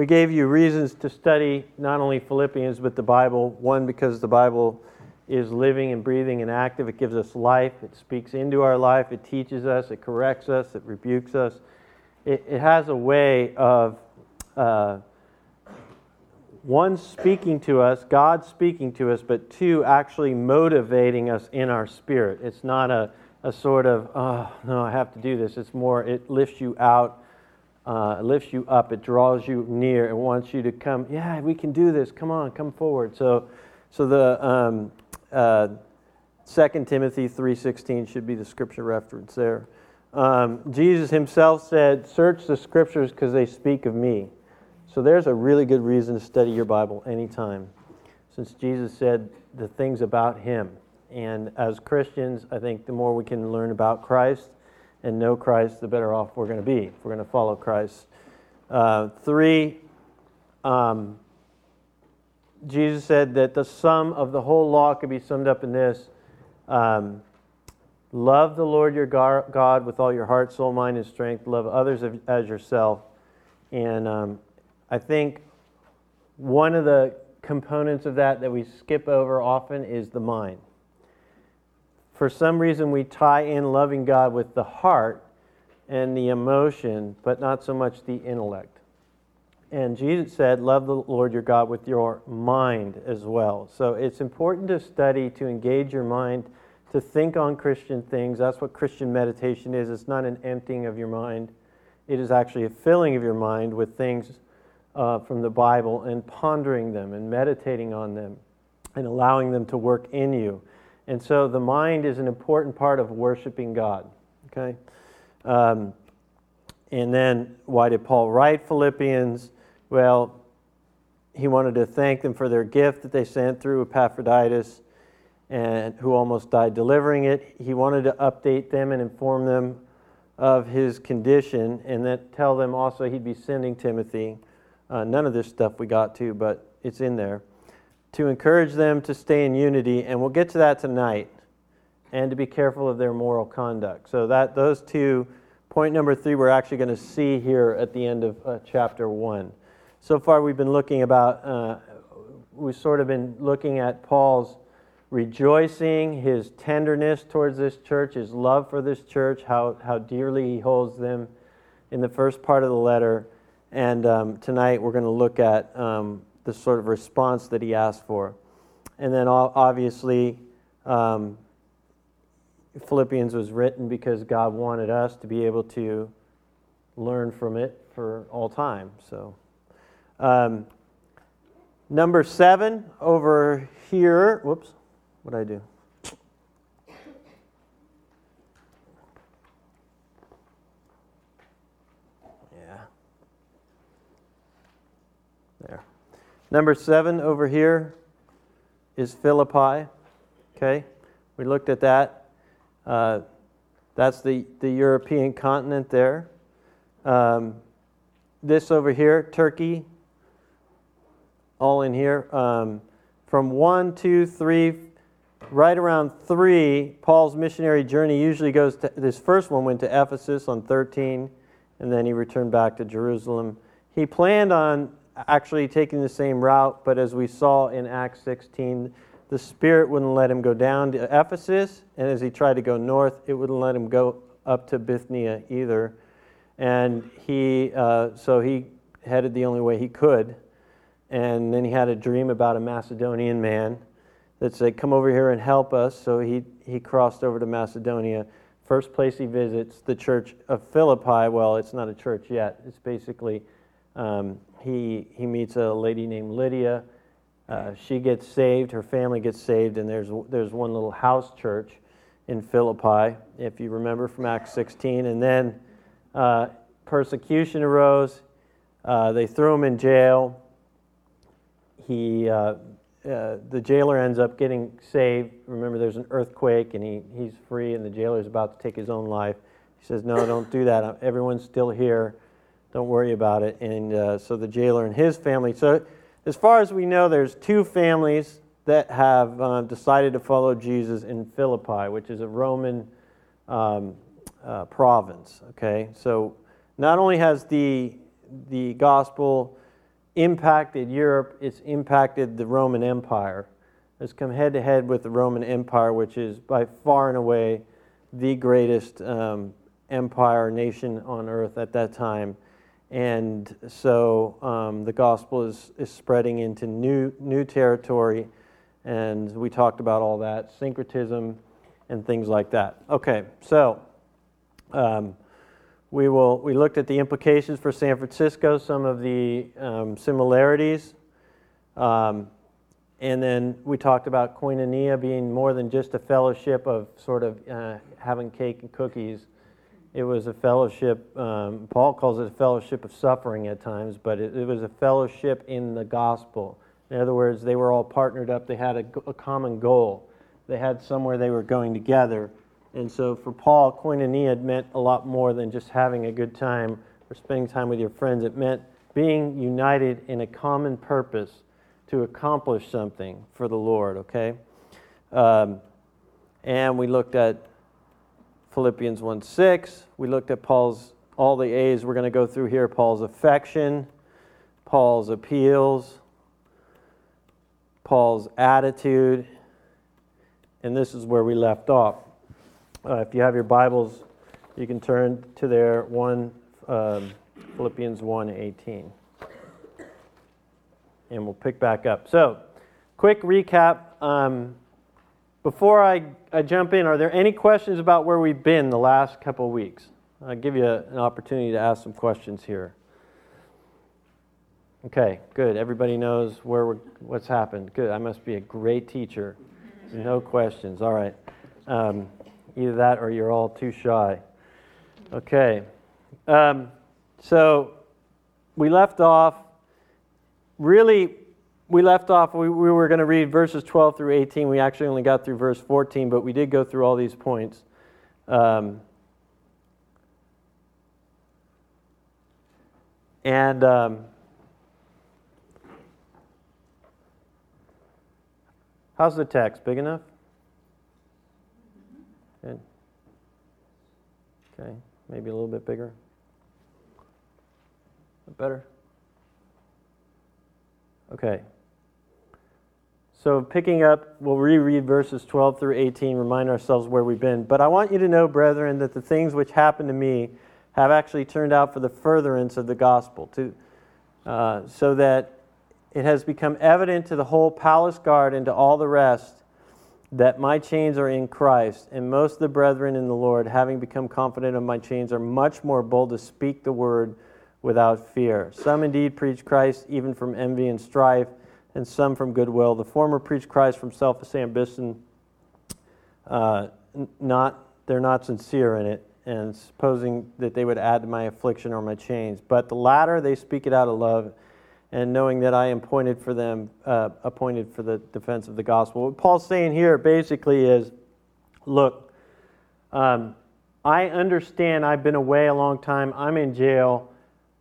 we gave you reasons to study not only Philippians but the Bible. One, because the Bible is living and breathing and active. It gives us life. It speaks into our life. It teaches us. It corrects us. It rebukes us. It, it has a way of uh, one speaking to us, God speaking to us, but two actually motivating us in our spirit. It's not a, a sort of, oh, no, I have to do this. It's more, it lifts you out, uh, lifts you up, it draws you near, it wants you to come, yeah, we can do this. Come on, come forward. So, so the um, uh, 2 Timothy 3.16 should be the scripture reference there. Um, Jesus himself said, search the scriptures because they speak of me. So there's a really good reason to study your Bible anytime, since Jesus said the things about him. And as Christians, I think the more we can learn about Christ and know Christ, the better off we're going to be if we're going to follow Christ. Uh, three, um, Jesus said that the sum of the whole law could be summed up in this um, Love the Lord your God with all your heart, soul, mind, and strength. Love others as yourself. And um, I think one of the components of that that we skip over often is the mind. For some reason, we tie in loving God with the heart and the emotion, but not so much the intellect. And Jesus said, Love the Lord your God with your mind as well. So it's important to study, to engage your mind, to think on Christian things. That's what Christian meditation is. It's not an emptying of your mind, it is actually a filling of your mind with things uh, from the Bible and pondering them and meditating on them and allowing them to work in you. And so the mind is an important part of worshiping God. Okay? Um, and then why did Paul write Philippians? Well, he wanted to thank them for their gift that they sent through Epaphroditus and who almost died delivering it. He wanted to update them and inform them of his condition and then tell them also he'd be sending Timothy. Uh, none of this stuff we got to, but it's in there. To encourage them to stay in unity, and we'll get to that tonight, and to be careful of their moral conduct. So that those two, point number three, we're actually going to see here at the end of uh, chapter one. So far, we've been looking about, uh, we've sort of been looking at Paul's rejoicing, his tenderness towards this church, his love for this church, how, how dearly he holds them in the first part of the letter. And um, tonight we're going to look at um, the sort of response that he asked for. And then obviously, um, Philippians was written because God wanted us to be able to learn from it for all time. So, um, number seven over here. Whoops, what did I do? Number seven over here is Philippi. Okay, we looked at that. Uh, that's the, the European continent there. Um, this over here, Turkey, all in here. Um, from one, two, three, right around three, Paul's missionary journey usually goes to this first one went to Ephesus on 13, and then he returned back to Jerusalem. He planned on actually taking the same route, but as we saw in Acts 16, the Spirit wouldn't let him go down to Ephesus, and as he tried to go north, it wouldn't let him go up to Bithynia either. And he, uh, so he headed the only way he could. And then he had a dream about a Macedonian man that said, Come over here and help us. So he, he crossed over to Macedonia. First place he visits, the church of Philippi. Well, it's not a church yet, it's basically um, he, he meets a lady named Lydia. Uh, she gets saved, her family gets saved, and there's, there's one little house church in Philippi, if you remember from Acts 16. And then uh, persecution arose. Uh, they threw him in jail. He, uh, uh, the jailer ends up getting saved. Remember, there's an earthquake, and he, he's free, and the jailer is about to take his own life. He says, No, don't do that. Everyone's still here. Don't worry about it. And uh, so the jailer and his family. So, as far as we know, there's two families that have uh, decided to follow Jesus in Philippi, which is a Roman um, uh, province. Okay, so not only has the the gospel impacted Europe, it's impacted the Roman Empire. It's come head to head with the Roman Empire, which is by far and away the greatest um, empire nation on earth at that time. And so um, the gospel is, is spreading into new, new territory. And we talked about all that syncretism and things like that. Okay, so um, we, will, we looked at the implications for San Francisco, some of the um, similarities. Um, and then we talked about koinonia being more than just a fellowship of sort of uh, having cake and cookies it was a fellowship, um, Paul calls it a fellowship of suffering at times, but it, it, was a fellowship in the gospel. In other words, they were all partnered up, they had a, a common goal, they had somewhere they were going together. And so for Paul, koinonia meant a lot more than just having a good time or spending time with your friends. It meant being united in a common purpose to accomplish something for the Lord, okay? Um, and we looked at Philippians 1 6. We looked at Paul's, all the A's we're going to go through here Paul's affection, Paul's appeals, Paul's attitude, and this is where we left off. Uh, if you have your Bibles, you can turn to there, 1 um, Philippians 1 18. And we'll pick back up. So, quick recap. Um, before I, I jump in, are there any questions about where we've been the last couple of weeks? I'll give you an opportunity to ask some questions here. Okay, good. Everybody knows where we're, what's happened. Good. I must be a great teacher. No questions. All right. Um, either that or you're all too shy. Okay. Um, so we left off really we left off, we, we were going to read verses 12 through 18. We actually only got through verse 14, but we did go through all these points. Um, and um, how's the text? Big enough? Good. Okay, maybe a little bit bigger. Better? Okay. So, picking up, we'll reread verses 12 through 18, remind ourselves where we've been. But I want you to know, brethren, that the things which happened to me have actually turned out for the furtherance of the gospel, to, uh, so that it has become evident to the whole palace guard and to all the rest that my chains are in Christ. And most of the brethren in the Lord, having become confident of my chains, are much more bold to speak the word without fear. Some indeed preach Christ even from envy and strife and some from goodwill. The former preach Christ from selfish ambition. Uh, not, they're not sincere in it, and supposing that they would add to my affliction or my chains. But the latter, they speak it out of love, and knowing that I am appointed for them, uh, appointed for the defense of the gospel. What Paul's saying here basically is, look, um, I understand I've been away a long time. I'm in jail.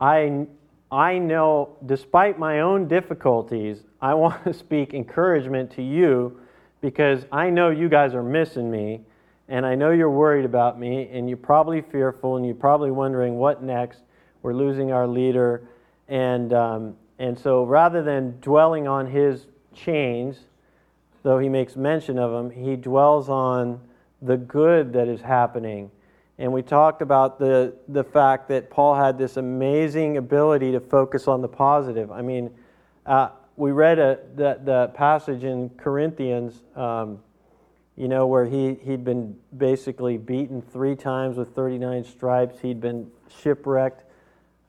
I I know, despite my own difficulties, I want to speak encouragement to you because I know you guys are missing me and I know you're worried about me and you're probably fearful and you're probably wondering what next. We're losing our leader. And, um, and so rather than dwelling on his chains, though he makes mention of them, he dwells on the good that is happening and we talked about the, the fact that Paul had this amazing ability to focus on the positive. I mean, uh, we read a, the, passage in Corinthians, um, you know, where he, he'd been basically beaten three times with 39 stripes. He'd been shipwrecked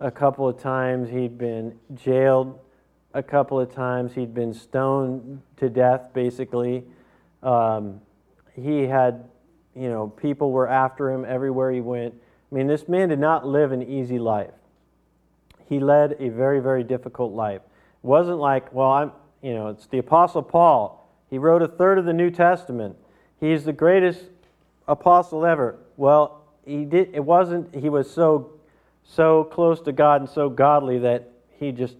a couple of times. He'd been jailed a couple of times. He'd been stoned to death, basically. Um, he had you know, people were after him everywhere he went. I mean, this man did not live an easy life. He led a very, very difficult life. Wasn't like, well, I'm, you know, it's the Apostle Paul. He wrote a third of the New Testament. He's the greatest apostle ever. Well, he did. It wasn't. He was so, so close to God and so godly that he just,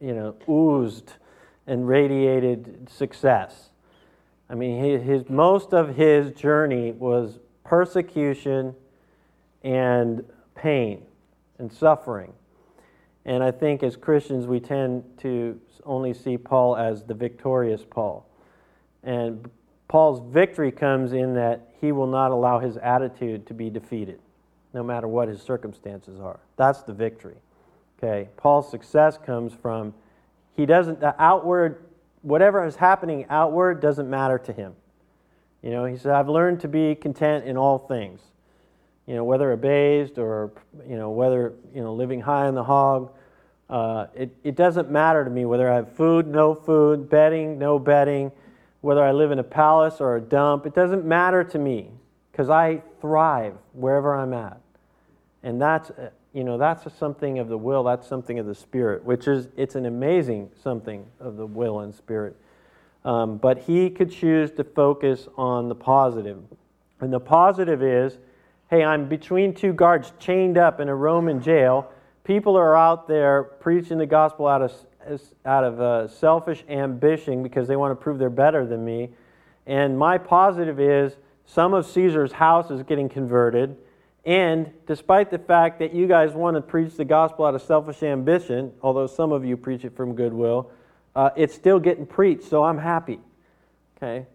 you know, oozed and radiated success. I mean, his, his, most of his journey was persecution and pain and suffering. And I think as Christians, we tend to only see Paul as the victorious Paul. And Paul's victory comes in that he will not allow his attitude to be defeated, no matter what his circumstances are. That's the victory. Okay? Paul's success comes from he doesn't, the outward, whatever is happening outward doesn't matter to him. You know, he said, I've learned to be content in all things. You know, whether abased or, you know, whether, you know, living high on the hog. Uh, it, it doesn't matter to me whether I have food, no food, bedding, no bedding, whether I live in a palace or a dump. It doesn't matter to me because I thrive wherever I'm at. And that's, uh, you know, that's something of the will, that's something of the spirit, which is, it's an amazing something of the will and spirit. Um, but he could choose to focus on the positive. And the positive is hey, I'm between two guards chained up in a Roman jail. People are out there preaching the gospel out of, out of uh, selfish ambition because they want to prove they're better than me. And my positive is some of Caesar's house is getting converted. And despite the fact that you guys want to preach the gospel out of selfish ambition, although some of you preach it from goodwill, uh, it's still getting preached, so I'm happy. Okay?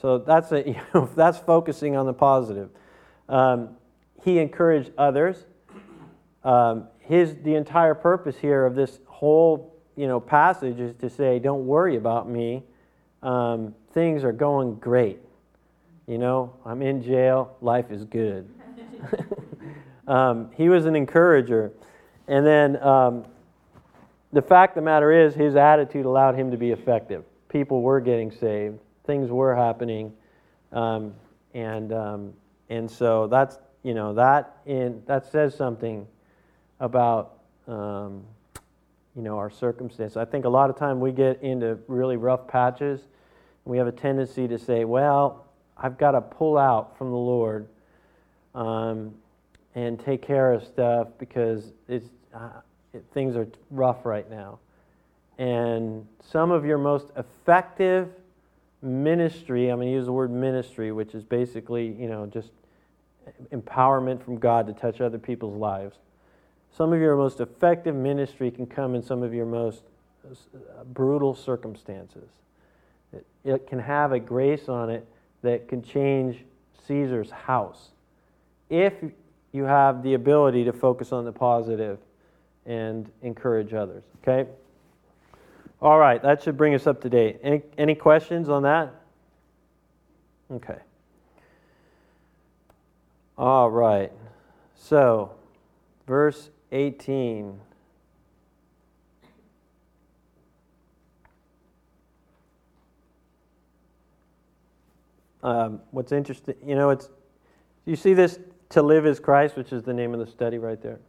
So that's, a, you know, that's focusing on the positive. Um, he encouraged others. Um, his, the entire purpose here of this whole you know, passage is to say, don't worry about me. Um, things are going great. You know, I'm in jail. Life is good. um, he was an encourager. And then um, the fact of the matter is, his attitude allowed him to be effective. People were getting saved, things were happening. Um, and, um, and so that's, you know, that, in, that says something about, um, you know, our circumstance. I think a lot of time we get into really rough patches. And we have a tendency to say, well, I've got to pull out from the Lord um, and take care of stuff because it's, uh, it, things are rough right now. And some of your most effective ministry, I'm going to use the word ministry, which is basically, you know, just empowerment from God to touch other people's lives. Some of your most effective ministry can come in some of your most uh, brutal circumstances. It, it can have a grace on it that can change Caesar's house if you have the ability to focus on the positive and encourage others. Okay? All right, that should bring us up to date. Any, any questions on that? Okay. All right. So, verse 18. Um, what's interesting, you know, it's, you see this to live is Christ, which is the name of the study right there.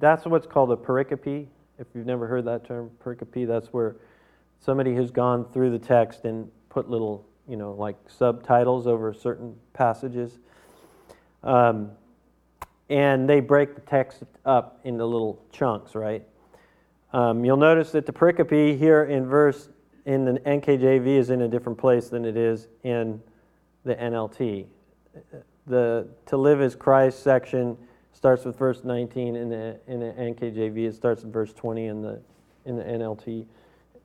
That's what's called a pericope. If you've never heard that term, pericope, that's where somebody has gone through the text and put little, you know, like subtitles over certain passages. Um, and they break the text up into little chunks, right? Um, you'll notice that the pericope here in verse in the NKJV is in a different place than it is in the NLT. The to live as Christ section starts with verse 19 in the in the NKJV. It starts in verse 20 in the in the NLT.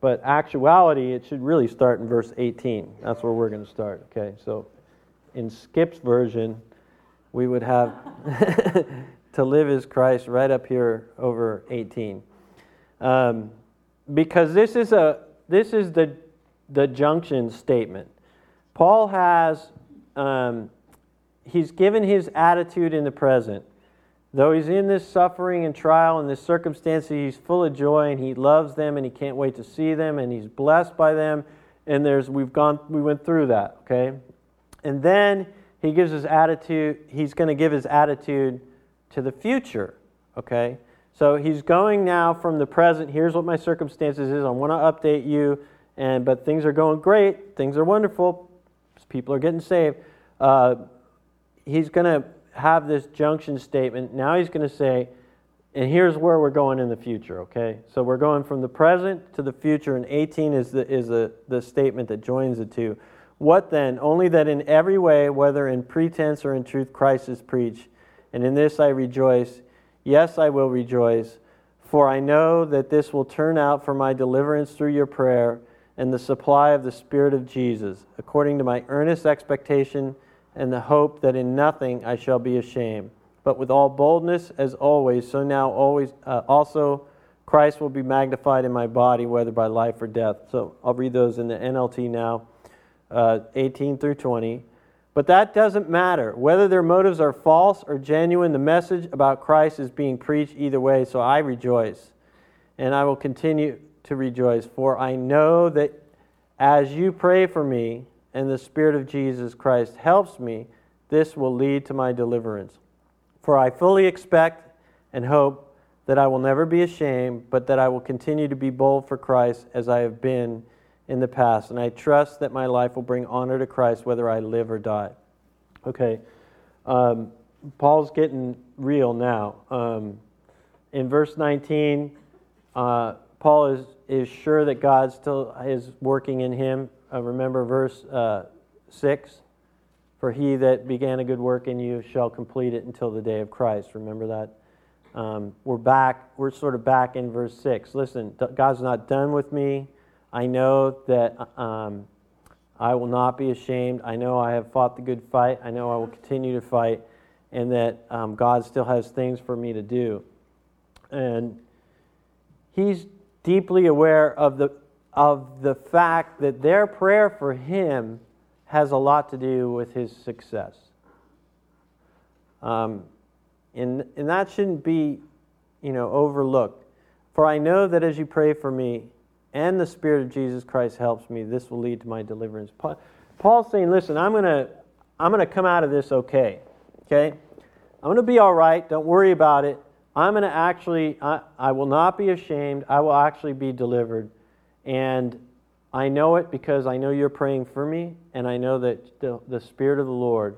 But actuality, it should really start in verse 18. That's where we're going to start. Okay, so in Skip's version, we would have to live as Christ right up here over 18. Um, because this is, a, this is the, the junction statement. Paul has, um, he's given his attitude in the present. Though he's in this suffering and trial and this circumstance, he's full of joy and he loves them and he can't wait to see them and he's blessed by them. And there's, we've gone, we went through that, okay? And then he gives his attitude, he's going to give his attitude to the future. Okay? So he's going now from the present, here's what my circumstances is. I want to update you, and but things are going great, things are wonderful, people are getting saved. Uh, he's going to have this junction statement. Now he's going to say, and here's where we're going in the future, okay? So we're going from the present to the future, and 18 is the, is the, the statement that joins the two. What then? Only that in every way, whether in pretense or in truth, Christ is preached. And in this I rejoice. Yes, I will rejoice. For I know that this will turn out for my deliverance through your prayer and the supply of the Spirit of Jesus, according to my earnest expectation and the hope that in nothing I shall be ashamed. But with all boldness, as always, so now always uh, also Christ will be magnified in my body, whether by life or death. So I'll read those in the NLT now, uh, 18 through 20. But that doesn't matter. Whether their motives are false or genuine, the message about Christ is being preached either way, so I rejoice. And I will continue to rejoice, for I know that as you pray for me and the Spirit of Jesus Christ helps me, this will lead to my deliverance. For I fully expect and hope that I will never be ashamed, but that I will continue to be bold for Christ as I have been in the past. And I trust that my life will bring honor to Christ whether I live or die. Okay. Um, Paul's getting real now. Um, in verse 19, uh, Paul is, is sure that God still is working in him. Uh, remember verse uh, 6 For he that began a good work in you shall complete it until the day of Christ. Remember that? Um, we're back, we're sort of back in verse 6. Listen, God's not done with me. I know that um, I will not be ashamed. I know I have fought the good fight. I know I will continue to fight, and that um, God still has things for me to do. And he's deeply aware of the, of the fact that their prayer for him has a lot to do with his success. Um, and, and that shouldn't be, you know, overlooked. For I know that as you pray for me, and the Spirit of Jesus Christ helps me, this will lead to my deliverance. Paul's saying, listen, I'm going to I'm going to come out of this okay. Okay? I'm going to be all right. Don't worry about it. I'm going to actually, I, I will not be ashamed. I will actually be delivered. And I know it because I know you're praying for me, and I know that the, the Spirit of the Lord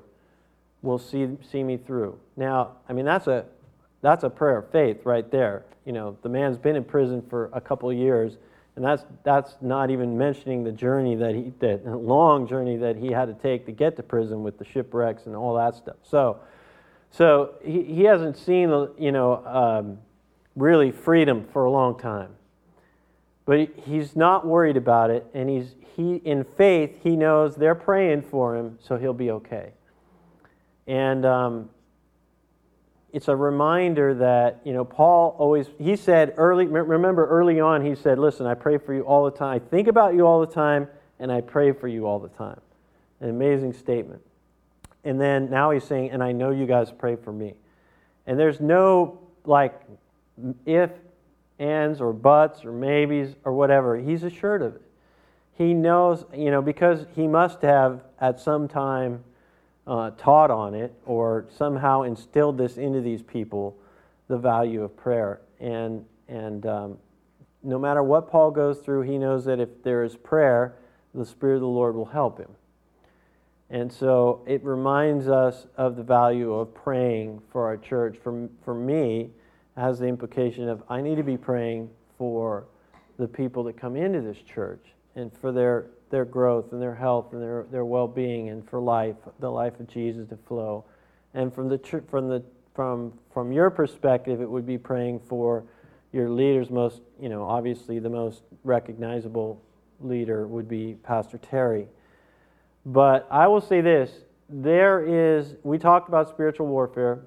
will see, see me through. Now, I mean, that's a, that's a prayer of faith right there. You know, the man's been in prison for a couple years and that's, that's not even mentioning the journey that he, that long journey that he had to take to get to prison with the shipwrecks and all that stuff. So, so he, he hasn't seen, you know, um, really freedom for a long time. But he's not worried about it, and he's, he, in faith, he knows they're praying for him, so he'll be okay. And um, it's a reminder that, you know, Paul always, he said early, remember early on, he said, listen, I pray for you all the time. I think about you all the time, and I pray for you all the time. An amazing statement. And then now he's saying, and I know you guys pray for me. And there's no, like, if, ands, or buts, or maybes, or whatever. He's assured of it. He knows, you know, because he must have at some time uh, taught on it or somehow instilled this into these people the value of prayer. And, and um, no matter what Paul goes through, he knows that if there is prayer, the Spirit of the Lord will help him. And so it reminds us of the value of praying for our church. For, for me, has the implication of I need to be praying for the people that come into this church and for their their growth and their health and their, their well-being and for life, the life of Jesus to flow. And from the from the from from your perspective, it would be praying for your leaders. Most you know, obviously, the most recognizable leader would be Pastor Terry. But I will say this: there is. We talked about spiritual warfare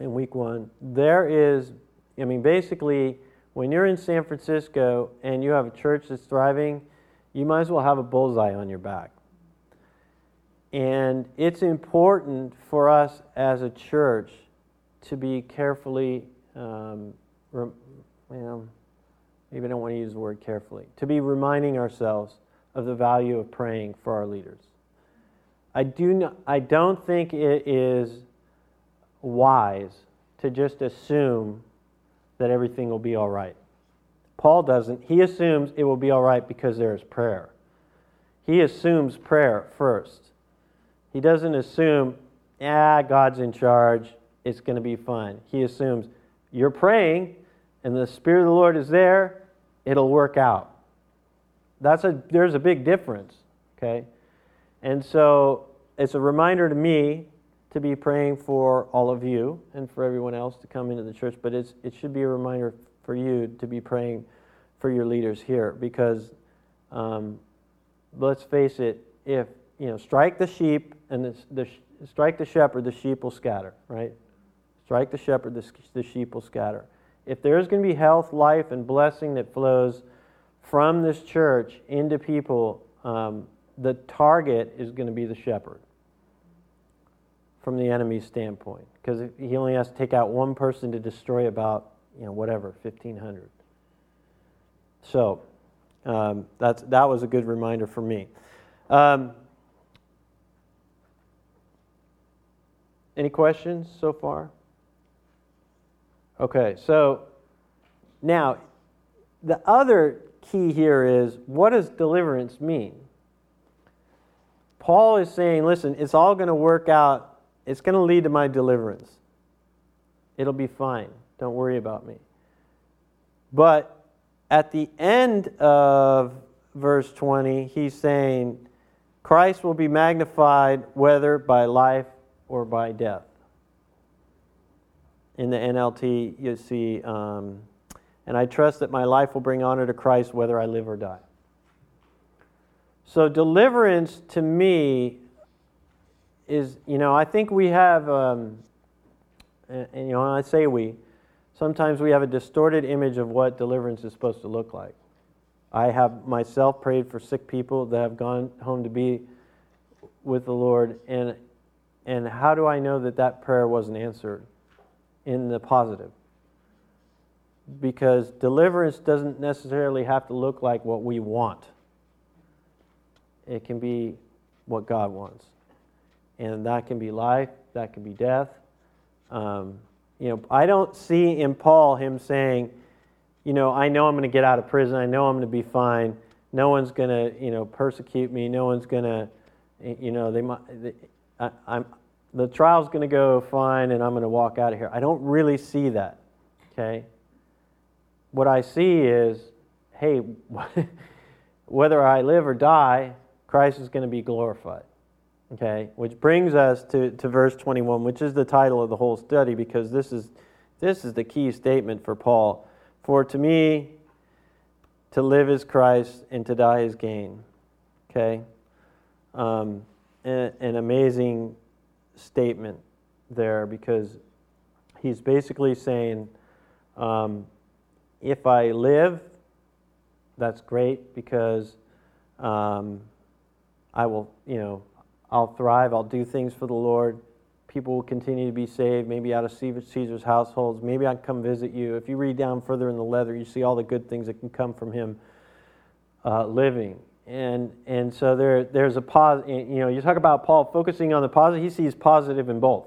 in week one. There is. I mean, basically, when you're in San Francisco and you have a church that's thriving you might as well have a bullseye on your back. And it's important for us as a church to be carefully, um, rem, well, maybe I don't want to use the word carefully, to be reminding ourselves of the value of praying for our leaders. I, do not, I don't think it is wise to just assume that everything will be all right. Paul doesn't. He assumes it will be all right because there is prayer. He assumes prayer first. He doesn't assume, ah, God's in charge, it's going to be fine. He assumes you're praying and the Spirit of the Lord is there, it'll work out. That's a, there's a big difference, okay? And so it's a reminder to me to be praying for all of you and for everyone else to come into the church, but it's, it should be a reminder for you to be praying for your leaders here because um, let's face it, if you know, strike the sheep and the, the strike the shepherd, the sheep will scatter, right? Strike the shepherd, the, the sheep will scatter. If there's going to be health, life, and blessing that flows from this church into people, um, the target is going to be the shepherd from the enemy's standpoint because he only has to take out one person to destroy about you know whatever 1500 so um, that's, that was a good reminder for me um, any questions so far okay so now the other key here is what does deliverance mean paul is saying listen it's all going to work out it's going to lead to my deliverance. It'll be fine. Don't worry about me. But at the end of verse 20, he's saying, Christ will be magnified whether by life or by death. In the NLT, you see, um, and I trust that my life will bring honor to Christ whether I live or die. So, deliverance to me is, you know, I think we have, um, and, and, you know, I say we, sometimes we have a distorted image of what deliverance is supposed to look like. I have myself prayed for sick people that have gone home to be with the Lord, and, and how do I know that that prayer wasn't answered in the positive? Because deliverance doesn't necessarily have to look like what we want. It can be what God wants and that can be life, that can be death. Um, you know, I don't see in Paul him saying, you know, I know I'm going to get out of prison. I know I'm going to be fine. No one's going to, you know, persecute me. No one's going to, you know, they might. They, I, I'm the trial's going to go fine, and I'm going to walk out of here. I don't really see that. Okay. What I see is, hey, whether I live or die, Christ is going to be glorified. Okay, which brings us to, to verse 21, which is the title of the whole study, because this is, this is the key statement for Paul. For to me, to live is Christ, and to die is gain. Okay? Um, an, amazing statement there because he's basically saying, um, if I live, that's great because um, I will, you know, I'll thrive. I'll do things for the Lord. People will continue to be saved, maybe out of Caesar's households. Maybe I can come visit you. If you read down further in the letter, you see all the good things that can come from him uh, living. And, and so there, there's a positive, you know, you talk about Paul focusing on the positive, he sees positive in both.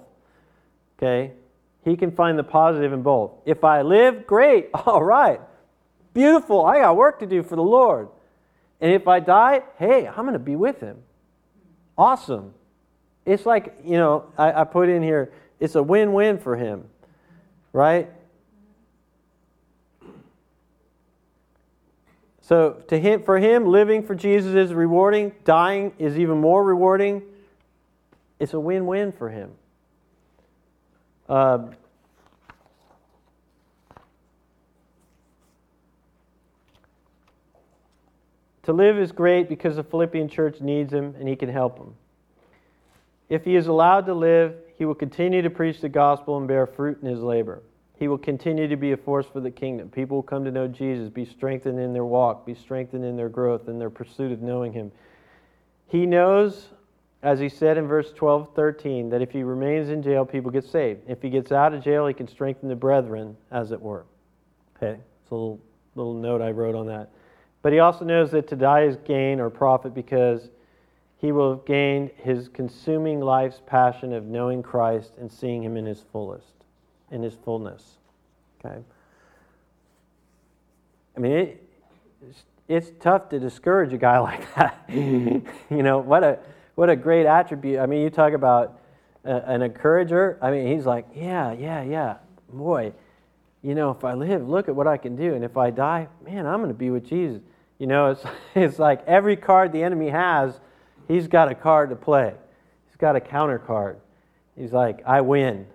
Okay? He can find the positive in both. If I live, great. All right. Beautiful. I got work to do for the Lord. And if I die, hey, I'm going to be with him awesome. It's like, you know, I, I put in here, it's a win win for him, right? So to him, for him, living for Jesus is rewarding. Dying is even more rewarding. It's a win-win for him. Uh, To live is great because the Philippian church needs him and he can help them. If he is allowed to live, he will continue to preach the gospel and bear fruit in his labor. He will continue to be a force for the kingdom. People will come to know Jesus, be strengthened in their walk, be strengthened in their growth, in their pursuit of knowing him. He knows, as he said in verse 12, 13, that if he remains in jail, people get saved. If he gets out of jail, he can strengthen the brethren, as it were. Okay, it's a little, little note I wrote on that. But he also knows that to die is gain or profit because he will have gained his consuming life's passion of knowing Christ and seeing him in his fullest, in his fullness. Okay? I mean, it, it's, it's tough to discourage a guy like that. you know, what a, what a great attribute. I mean, you talk about an encourager. I mean, he's like, yeah, yeah, yeah. Boy, you know, if I live, look at what I can do. And if I die, man, I'm going to be with Jesus. You know, it's, it's like every card the enemy has, he's got a card to play. He's got a counter card. He's like, I win.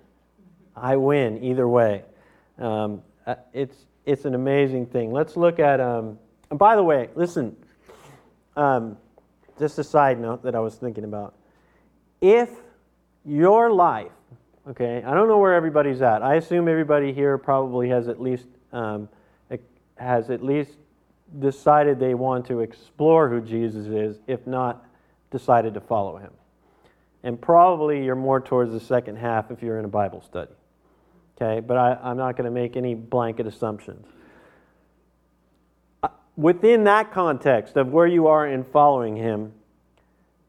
I win either way. Um, uh, it's, it's an amazing thing. Let's look at. Um, and by the way, listen. Um, just a side note that I was thinking about. If your life, okay, I don't know where everybody's at. I assume everybody here probably has at least um, has at least decided they want to explore who Jesus is, if not decided to follow him. And probably you're more towards the second half if you're in a Bible study. Okay, but I, am not going to make any blanket assumptions. Uh, within that context of where you are in following him,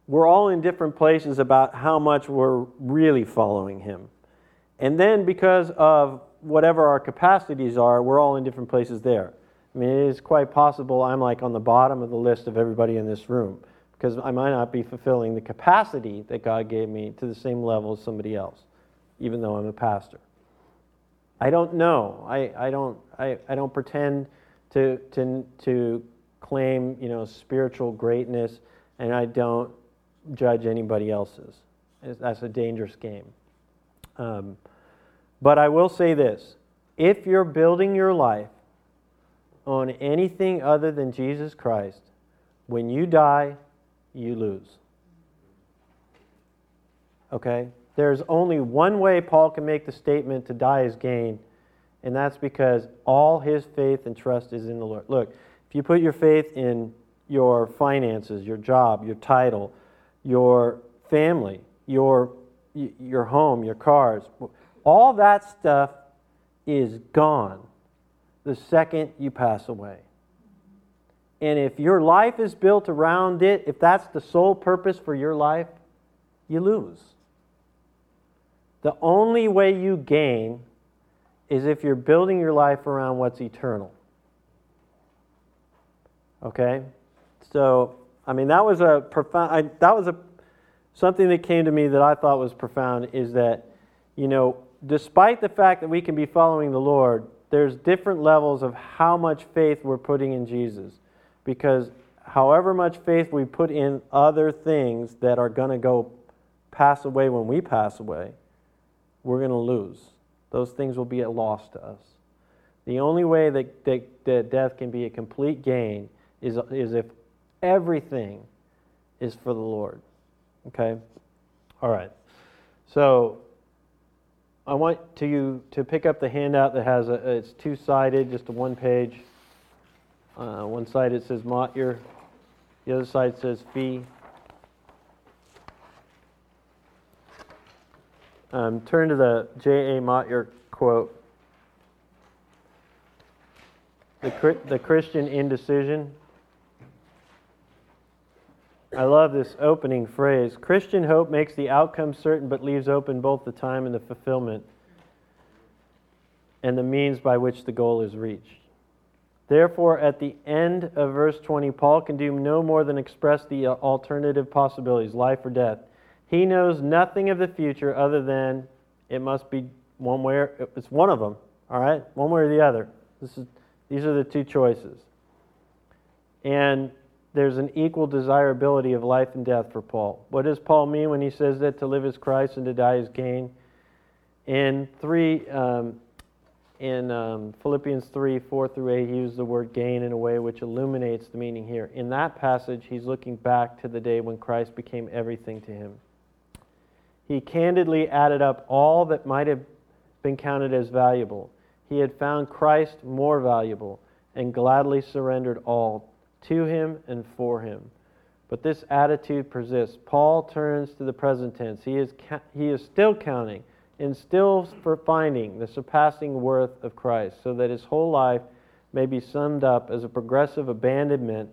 we're all in different places about how much we're really following him. And then because of whatever our capacities are, we're all in different places there. I mean, it is quite possible I'm like on the bottom of the list of everybody in this room because I might not be fulfilling the capacity that God gave me to the same level as somebody else, even though I'm a pastor. I don't know. I, I, don't, I, I don't pretend to, to, to claim you know, spiritual greatness, and I don't judge anybody else's. That's a dangerous game. Um, but I will say this if you're building your life on anything other than Jesus Christ, when you die, you lose. Okay? There's only one way Paul can make the statement to die is gain, and that's because all his faith and trust is in the Lord. Look, if you put your faith in your finances, your job, your title, your family, your, your home, your cars, all that stuff is gone the second you pass away. And if your life is built around it, if that's the sole purpose for your life, you lose. The only way you gain is if you're building your life around what's eternal. Okay? So, I mean, that was a profound, I, that was a, something that came to me that I thought was profound is that, you know, despite the fact that we can be following the Lord, there's different levels of how much faith we're putting in Jesus. Because however much faith we put in other things that are going to go pass away when we pass away, we're going to lose. Those things will be a loss to us. The only way that, that, that death can be a complete gain is, is if everything is for the Lord. Okay? All right. So I want to you to pick up the handout that has a, it's two sided, just a one page. Uh, one side it says Motyer, the other side says Fee. Um, turn to the J.A. Motyer quote. The, the Christian indecision. I love this opening phrase. Christian hope makes the outcome certain but leaves open both the time and the fulfillment and the means by which the goal is reached. Therefore, at the end of verse 20, Paul can do no more than express the uh, alternative possibilities, life or death. He knows nothing of the future other than it must be one way or, it's one of them, all right? One way or the other. This is, these are the two choices. And there's an equal desirability of life and death for Paul. What does Paul mean when he says that to live is Christ and to die is gain? In three, um, in um, Philippians 3 4 through 8, he uses the word gain in a way which illuminates the meaning here. In that passage, he's looking back to the day when Christ became everything to him. He candidly added up all that might have been counted as valuable. He had found Christ more valuable and gladly surrendered all to him and for him. But this attitude persists. Paul turns to the present tense. He is, he is still counting and still for finding the surpassing worth of Christ, so that his whole life may be summed up as a progressive abandonment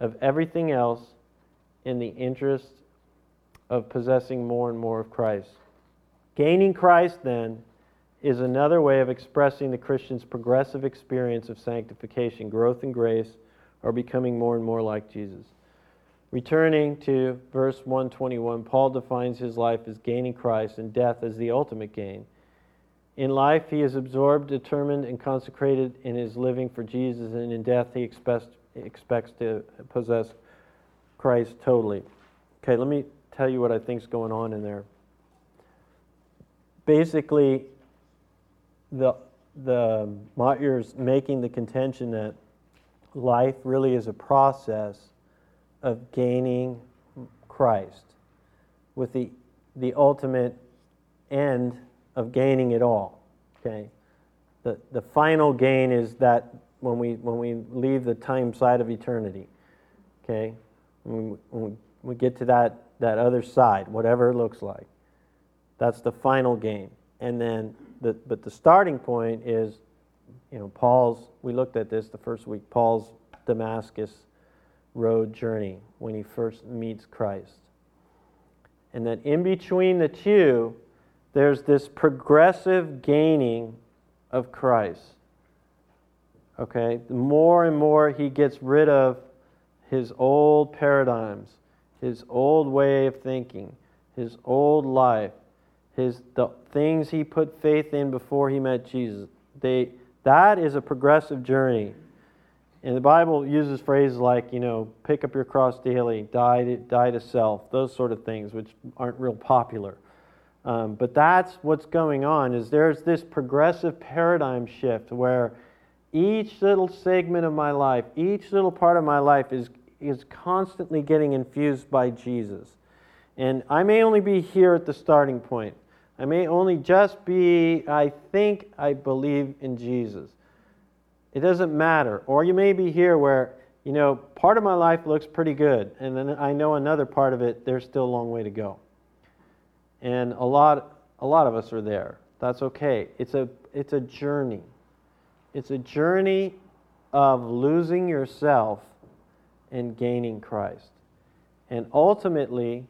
of everything else in the interest of possessing more and more of Christ. Gaining Christ, then, is another way of expressing the Christian's progressive experience of sanctification, growth in grace, are becoming more and more like Jesus. Returning to verse 121, Paul defines his life as gaining Christ and death as the ultimate gain. In life, he is absorbed, determined, and consecrated in his living for Jesus, and in death, he expects, to possess Christ totally. Okay, let me tell you what I think is going on in there. Basically, the the Motyer's making the contention that life really is a process of gaining Christ with the, the ultimate end of gaining it all. Okay? The, the final gain is that when we, when we leave the time side of eternity. Okay? When we, when we, get to that, that other side, whatever it looks like. That's the final gain. And then, the, but the starting point is, you know, Paul's, we looked at this the first week, Paul's Damascus road journey when he first meets Christ. And that in between the two, there's this progressive gaining of Christ. Okay? The more and more he gets rid of his old paradigms, his old way of thinking, his old life, his the things he put faith in before he met Jesus. They that is a progressive journey. And the Bible uses phrases like, you know, pick up your cross daily, die to, die to self, those sort of things, which aren't real popular. Um, but that's what's going on is there's this progressive paradigm shift where each little segment of my life, each little part of my life is, is constantly getting infused by Jesus. And I may only be here at the starting point. I may only just be, I think I believe in Jesus. It doesn't matter. Or you may be here where, you know, part of my life looks pretty good, and then I know another part of it, there's still a long way to go. And a lot, a lot of us are there. That's okay. It's a, it's a journey. It's a journey of losing yourself and gaining Christ. And ultimately,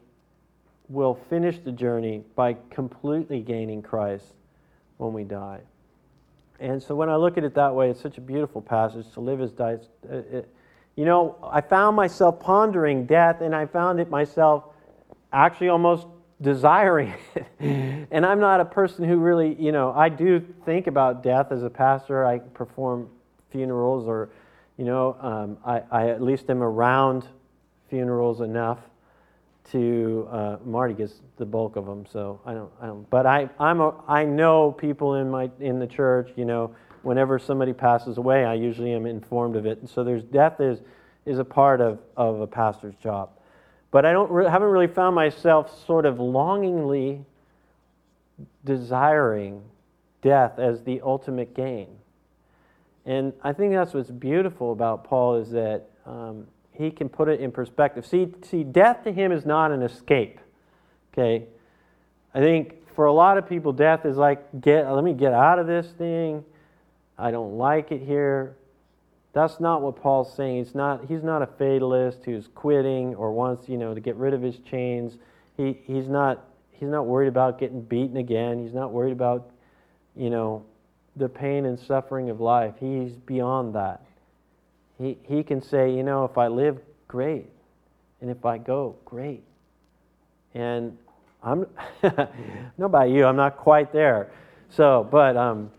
will finish the journey by completely gaining Christ when we die. And so when I look at it that way, it's such a beautiful passage to live as die. Uh, you know, I found myself pondering death, and I found it myself actually almost desiring it. and I'm not a person who really, you know, I do think about death as a pastor. I perform funerals, or, you know, um, I, I at least am around funerals enough to uh, Marty gets the bulk of them, so I don't. I don't but I I'm a, I know people in my in the church. You know, whenever somebody passes away, I usually am informed of it. And so there's death is is a part of of a pastor's job. But I don't re- haven't really found myself sort of longingly desiring death as the ultimate gain. And I think that's what's beautiful about Paul is that um, he can put it in perspective. See, see, death to him is not an escape. Okay? I think for a lot of people, death is like, get, let me get out of this thing. I don't like it here. That's not what Paul's saying. He's not, he's not a fatalist who's quitting or wants, you know, to get rid of his chains. He, he's, not, he's not worried about getting beaten again. He's not worried about, you know, the pain and suffering of life. He's beyond that. He, he can say, you know, if I live, great. And if I go, great. And I'm, not about you, I'm not quite there. So, but um,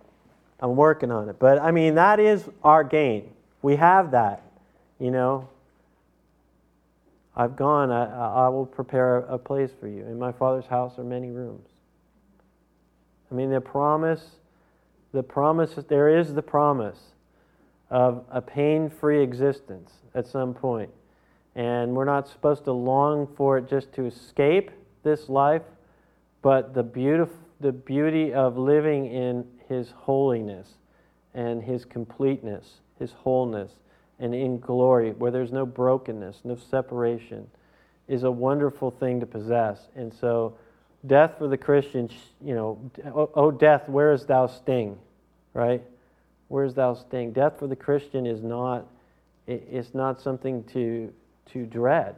I'm working on it. But I mean, that is our gain. We have that, you know. I've gone, I, I will prepare a place for you. In my Father's house are many rooms. I mean, the promise, the promise, there is the promise of a pain free existence at some point. And we're not supposed to long for it just to escape this life, but the, beautif- the beauty of living in His holiness and His completeness, His wholeness, and in glory, where there's no brokenness, no separation, is a wonderful thing to possess. And so, death for the Christian, you know, oh, oh death, where is thou sting? Right? Where's thou sting? Death for the Christian is not, it's not something to, to dread.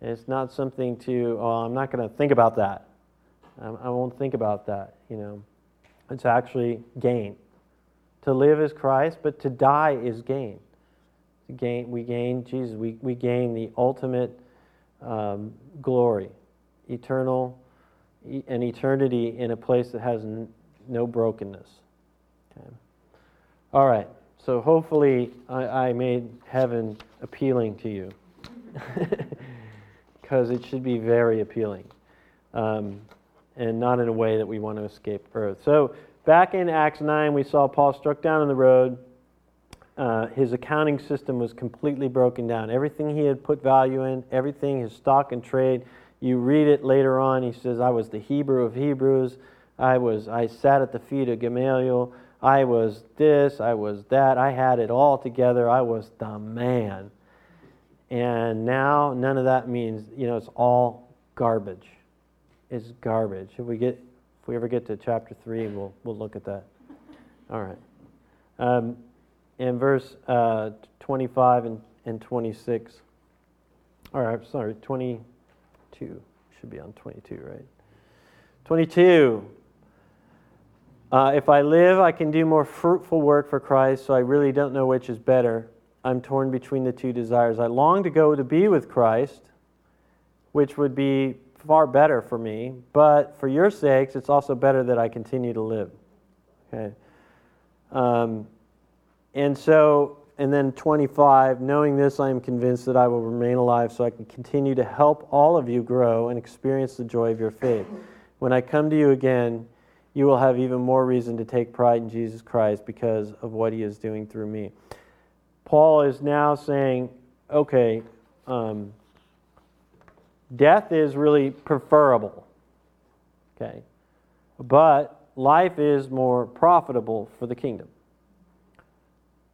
It's not something to, oh, I'm not going to think about that. I won't think about that, you know. It's actually gain. To live is Christ, but to die is gain. To gain we gain Jesus. We, we gain the ultimate um, glory, eternal, an eternity in a place that has n- no brokenness. All right. So hopefully I, I made heaven appealing to you. Because it should be very appealing. Um, and not in a way that we want to escape earth. So back in Acts 9, we saw Paul struck down on the road. Uh, his accounting system was completely broken down. Everything he had put value in, everything, his stock and trade. You read it later on. He says, I was the Hebrew of Hebrews. I was I sat at the feet of Gamaliel. I was this, I was that. I had it all together. I was the man. And now none of that means, you know, it's all garbage. It's garbage. If we get if we ever get to chapter 3, we'll we'll look at that. All right. Um, in verse uh, 25 and, and 26. All right, sorry, 22. Should be on 22, right? 22. Uh, if I live, I can do more fruitful work for Christ, so I really don't know which is better. I'm torn between the two desires. I long to go to be with Christ, which would be far better for me, but for your sakes, it's also better that I continue to live. Okay. Um, and so, and then 25, knowing this, I am convinced that I will remain alive so I can continue to help all of you grow and experience the joy of your faith. When I come to you again, you will have even more reason to take pride in Jesus Christ because of what he is doing through me. Paul is now saying, okay, um, death is really preferable, okay, but life is more profitable for the kingdom.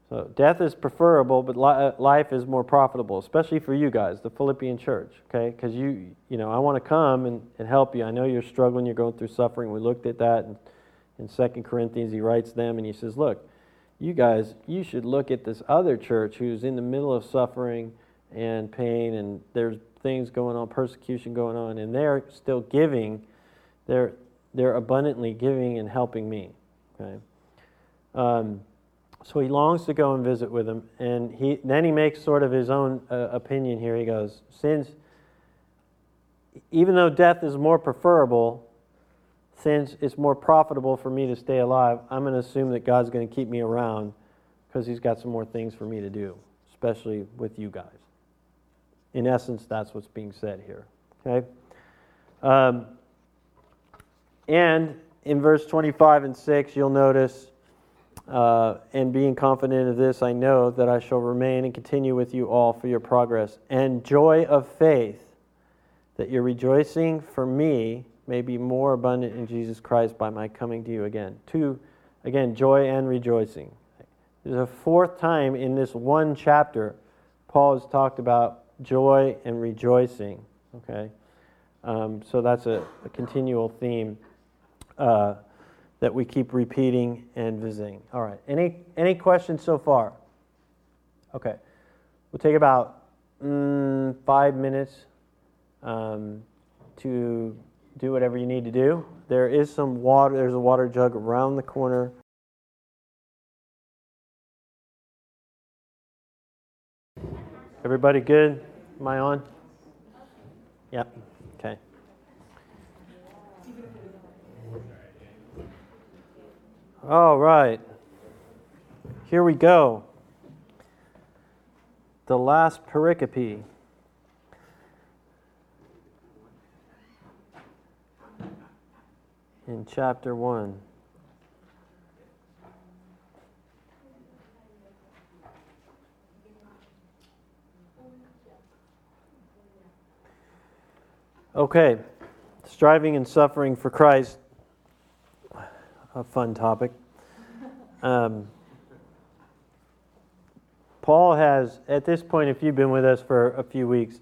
So death is preferable, but li- life is more profitable, especially for you guys, the Philippian church, okay? Because you, you know, I want to come and, and help you. I know you're struggling, you're going through suffering. We looked at that in, 2 Corinthians. He writes them and he says, look, you guys, you should look at this other church who's in the middle of suffering and pain, and there's things going on, persecution going on, and they're still giving. They're, they're abundantly giving and helping me, okay? Um, so he longs to go and visit with him, and he then he makes sort of his own uh, opinion here. He goes, since even though death is more preferable, since it's more profitable for me to stay alive, I'm going to assume that God's going to keep me around because He's got some more things for me to do, especially with you guys. In essence, that's what's being said here. Okay. Um, and in verse 25 and 6, you'll notice uh, and being confident of this, I know that I shall remain and continue with you all for your progress and joy of faith, that your rejoicing for me may be more abundant in Jesus Christ by my coming to you again. Two, again, joy and rejoicing. There's a fourth time in this one chapter, Paul has talked about joy and rejoicing. Okay, um, so that's a, a continual theme. Uh, that we keep repeating and visiting. All right. Any any questions so far? Okay. We'll take about mm, five minutes um, to do whatever you need to do. There is some water. There's a water jug around the corner. Everybody good? Am I on? Yep. Okay. All right. Here we go. The last pericope. In chapter 1. Okay, striving and suffering for Christ a fun topic. Um, Paul has, at this point, if you've been with us for a few weeks,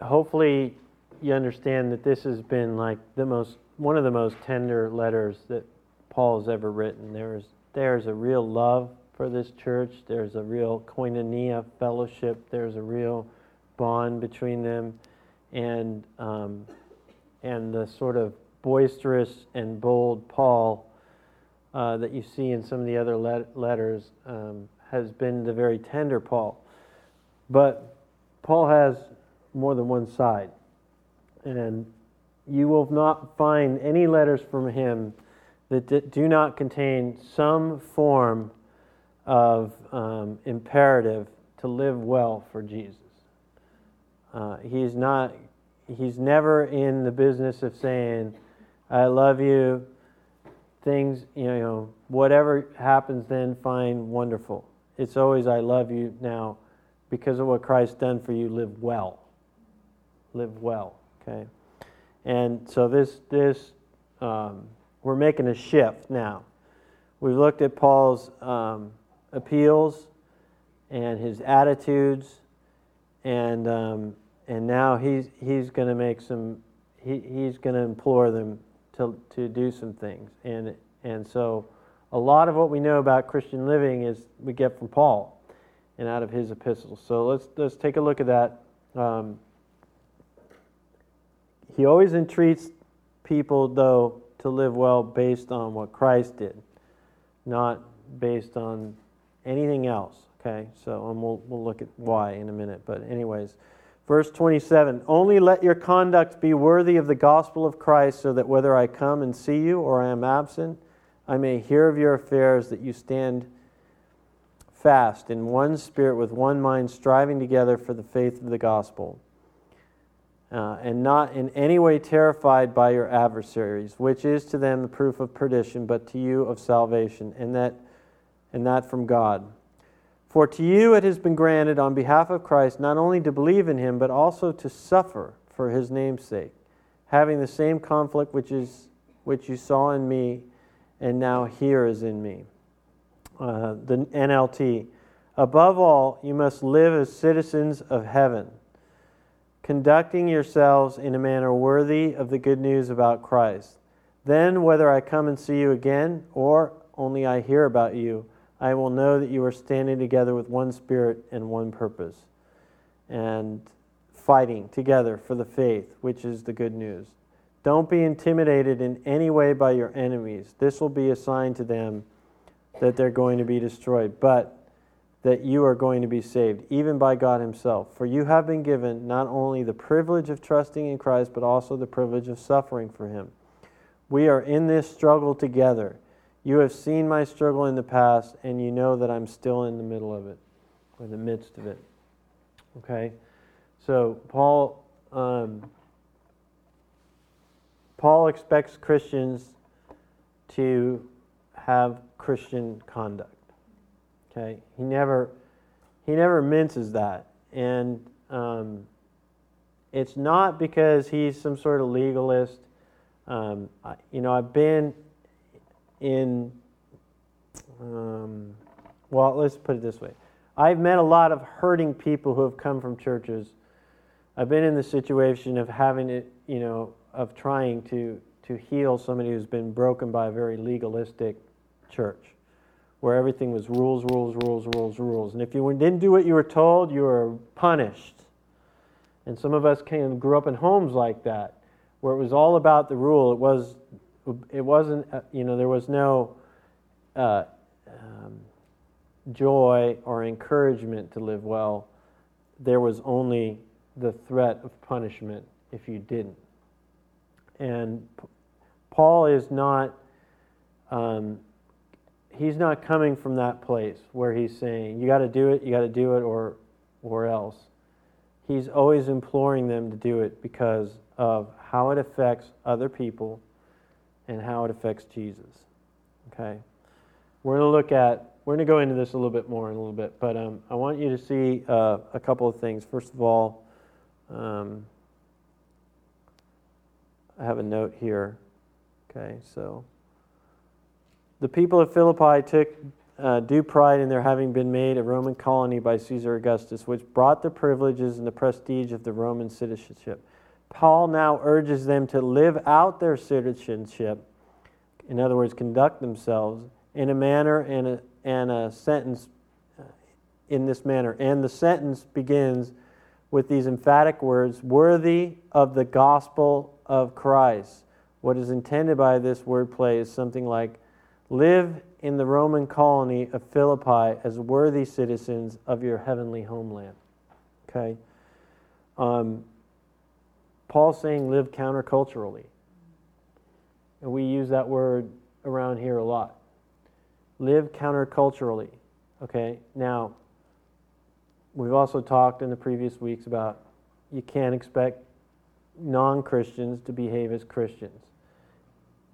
hopefully you understand that this has been like the most, one of the most tender letters that Paul has ever written. There's, there's a real love for this church. There's a real koinonia fellowship. There's a real bond between them, and um, and the sort of boisterous and bold Paul uh, that you see in some of the other let- letters um, has been the very tender Paul. But Paul has more than one side. And you will not find any letters from him that do not contain some form of um, imperative to live well for Jesus. Uh, he's not. He's never in the business of saying, I love you. things, you know, whatever happens then, fine, wonderful. It's always, I love you now because of what Christ done for you, live well. Live well, okay? And so this, this um, we're making a shift now. We've looked at Paul's um, appeals and his attitudes, and, um, and now he's, he's going to make some, he, he's going to implore them to, to do some things. And, and so a lot of what we know about Christian living is we get from Paul and out of his epistles. So let's, let's take a look at that. Um, he always entreats people, though, to live well based on what Christ did, not based on anything else. Okay, so and we'll, we'll look at why in a minute. But, anyways, verse 27 Only let your conduct be worthy of the gospel of Christ, so that whether I come and see you or I am absent, I may hear of your affairs, that you stand fast in one spirit with one mind, striving together for the faith of the gospel. Uh, and not in any way terrified by your adversaries, which is to them the proof of perdition, but to you of salvation, and that, and that from God. For to you it has been granted on behalf of Christ not only to believe in him, but also to suffer for his name's sake, having the same conflict which, is, which you saw in me and now here is in me. Uh, the NLT. Above all, you must live as citizens of heaven, conducting yourselves in a manner worthy of the good news about Christ. Then, whether I come and see you again or only I hear about you, I will know that you are standing together with one spirit and one purpose, and fighting together for the faith, which is the good news. Don't be intimidated in any way by your enemies. This will be a sign to them that they're going to be destroyed, but that you are going to be saved, even by God Himself. For you have been given not only the privilege of trusting in Christ, but also the privilege of suffering for Him. We are in this struggle together. You have seen my struggle in the past, and you know that I'm still in the middle of it, or the midst of it. Okay? So, Paul. Um, Paul expects Christians to have Christian conduct. Okay, he never he never minces that, and um, it's not because he's some sort of legalist. Um, I, you know, I've been in, um, well, let's put it this way. I've met a lot of hurting people who have come from churches. I've been in the situation of having it, you know, of trying to, to heal somebody who's been broken by a very legalistic church where everything was rules, rules, rules, rules, rules. And if you didn't do what you were told, you were punished. And some of us came grew up in homes like that, where it was all about the rule. It was, it wasn't, uh, you know, there was no uh, um, joy or encouragement to live well. There was only the threat of punishment if you didn't. And Paul is not, um, he's not coming from that place where he's saying, you got to do it, you got to do it, or, or else. He's always imploring them to do it because of how it affects other people and how it affects Jesus. Okay? We're going to look at, we're going to go into this a little bit more in a little bit, but um, I want you to see uh, a couple of things. First of all, um, I have a note here. Okay, so the people of Philippi took uh, due pride in their having been made a Roman colony by Caesar Augustus, which brought the privileges and the prestige of the Roman citizenship. Paul now urges them to live out their citizenship, in other words, conduct themselves in a manner and a, and a sentence uh, in this manner. And the sentence begins with these emphatic words worthy of the gospel of Christ. What is intended by this wordplay is something like live in the Roman colony of Philippi as worthy citizens of your heavenly homeland. Okay? Um, Paul's saying live counterculturally. And we use that word around here a lot. Live counterculturally. Okay? Now, we've also talked in the previous weeks about you can't expect non Christians to behave as Christians.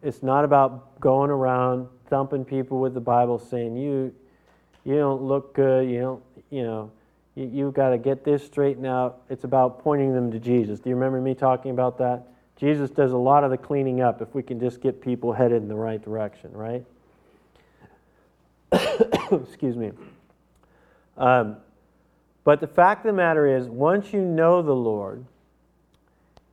It's not about going around thumping people with the Bible saying, you, you don't look good, you don't, you know, you, you've got to get this straightened out. It's about pointing them to Jesus. Do you remember me talking about that? Jesus does a lot of the cleaning up if we can just get people headed in the right direction, right? Excuse me. Um, but the fact of the matter is, once you know the Lord,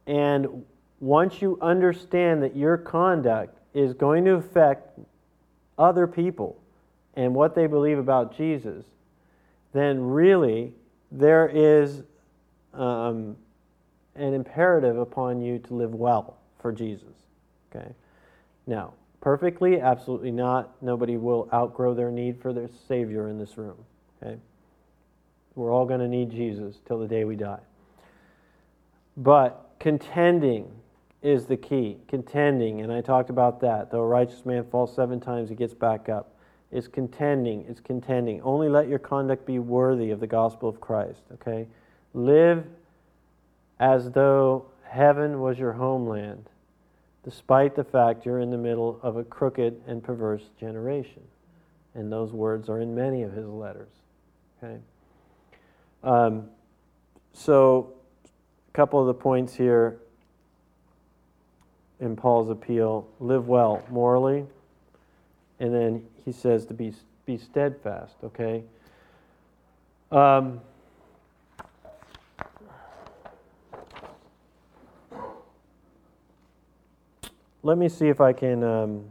and once you understand that your conduct is going to affect other people and what they believe about Jesus, then really there is um, an imperative upon you to live well for Jesus. Okay? Now, perfectly, absolutely not. Nobody will outgrow their need for their Savior in this room. Okay? We're all going to need Jesus till the day we die. But contending is the key. Contending, and I talked about that. Though a righteous man falls seven times, he gets back up. Is contending, is contending. Only let your conduct be worthy of the gospel of Christ, okay? Live as though heaven was your homeland, despite the fact you're in the middle of a crooked and perverse generation. And those words are in many of his letters, okay? Um, so, a couple of the points here in Paul's appeal live well morally, and then he says to be, be steadfast, okay? Um, let me see if I can. Um,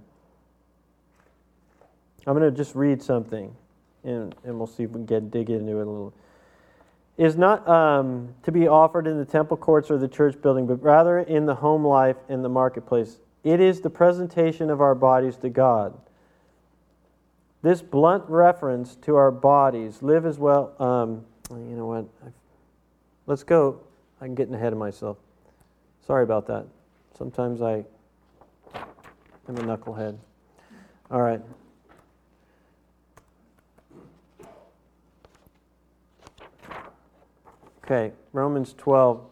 I'm going to just read something, and, and we'll see if we can get dig into it a little is not um, to be offered in the temple courts or the church building, but rather in the home life in the marketplace. It is the presentation of our bodies to God. This blunt reference to our bodies, live as well. Um, you know what? Let's go. I'm getting ahead of myself. Sorry about that. Sometimes I am a knucklehead. All right. Okay, Romans 12.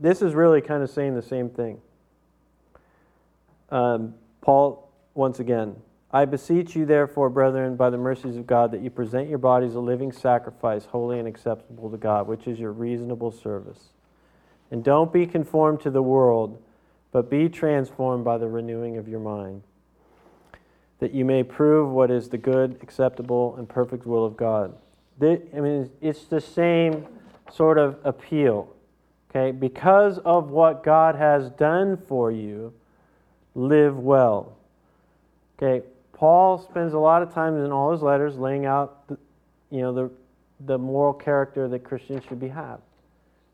This is really kind of saying the same thing. Um, Paul, once again, I beseech you, therefore, brethren, by the mercies of God, that you present your bodies a living sacrifice, holy and acceptable to God, which is your reasonable service. And don't be conformed to the world, but be transformed by the renewing of your mind, that you may prove what is the good, acceptable, and perfect will of God. I mean, it's the same sort of appeal. Okay, because of what God has done for you, live well. Okay, Paul spends a lot of time in all his letters laying out, the, you know, the the moral character that Christians should be have,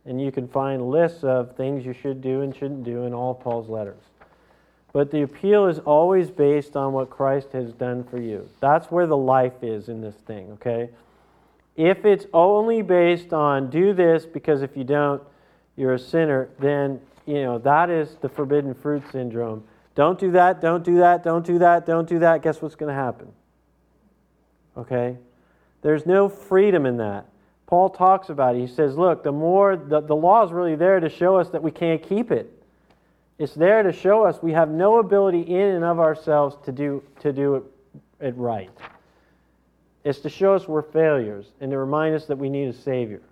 and you can find lists of things you should do and shouldn't do in all Paul's letters. But the appeal is always based on what Christ has done for you. That's where the life is in this thing. Okay. If it's only based on do this because if you don't, you're a sinner, then you know that is the forbidden fruit syndrome. Don't do that, don't do that, don't do that, don't do that. Guess what's going to happen? Okay? There's no freedom in that. Paul talks about it. He says, look, the more the, the law is really there to show us that we can't keep it. It's there to show us we have no ability in and of ourselves to do to do it, it right. It's to show us we're failures and to remind us that we need a Savior.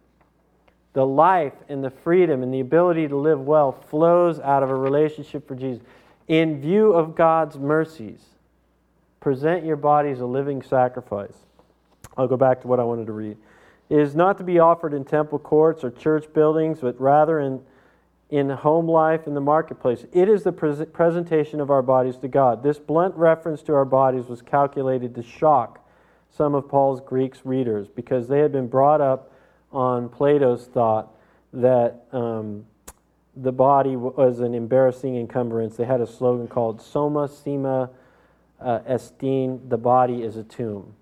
The life and the freedom and the ability to live well flows out of a relationship for Jesus. In view of God's mercies, present your bodies a living sacrifice. I'll go back to what I wanted to read. It is not to be offered in temple courts or church buildings, but rather in, in home life in the marketplace. It is the pre- presentation of our bodies to God. This blunt reference to our bodies was calculated to shock some of Paul's Greek readers because they had been brought up on Plato's thought that um, the body was an embarrassing encumbrance. They had a slogan called Soma Sema uh, Estine, the body is a tomb.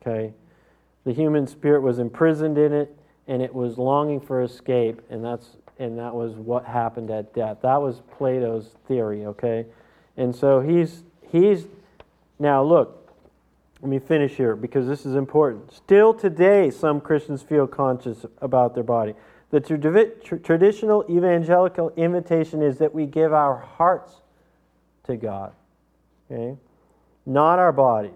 Okay? The human spirit was imprisoned in it and it was longing for escape, and that's and that was what happened at death. That was Plato's theory, okay? And so he's he's now look, let me finish here because this is important. Still today, some Christians feel conscious about their body. The tra- traditional evangelical invitation is that we give our hearts to God. Okay? Not our bodies.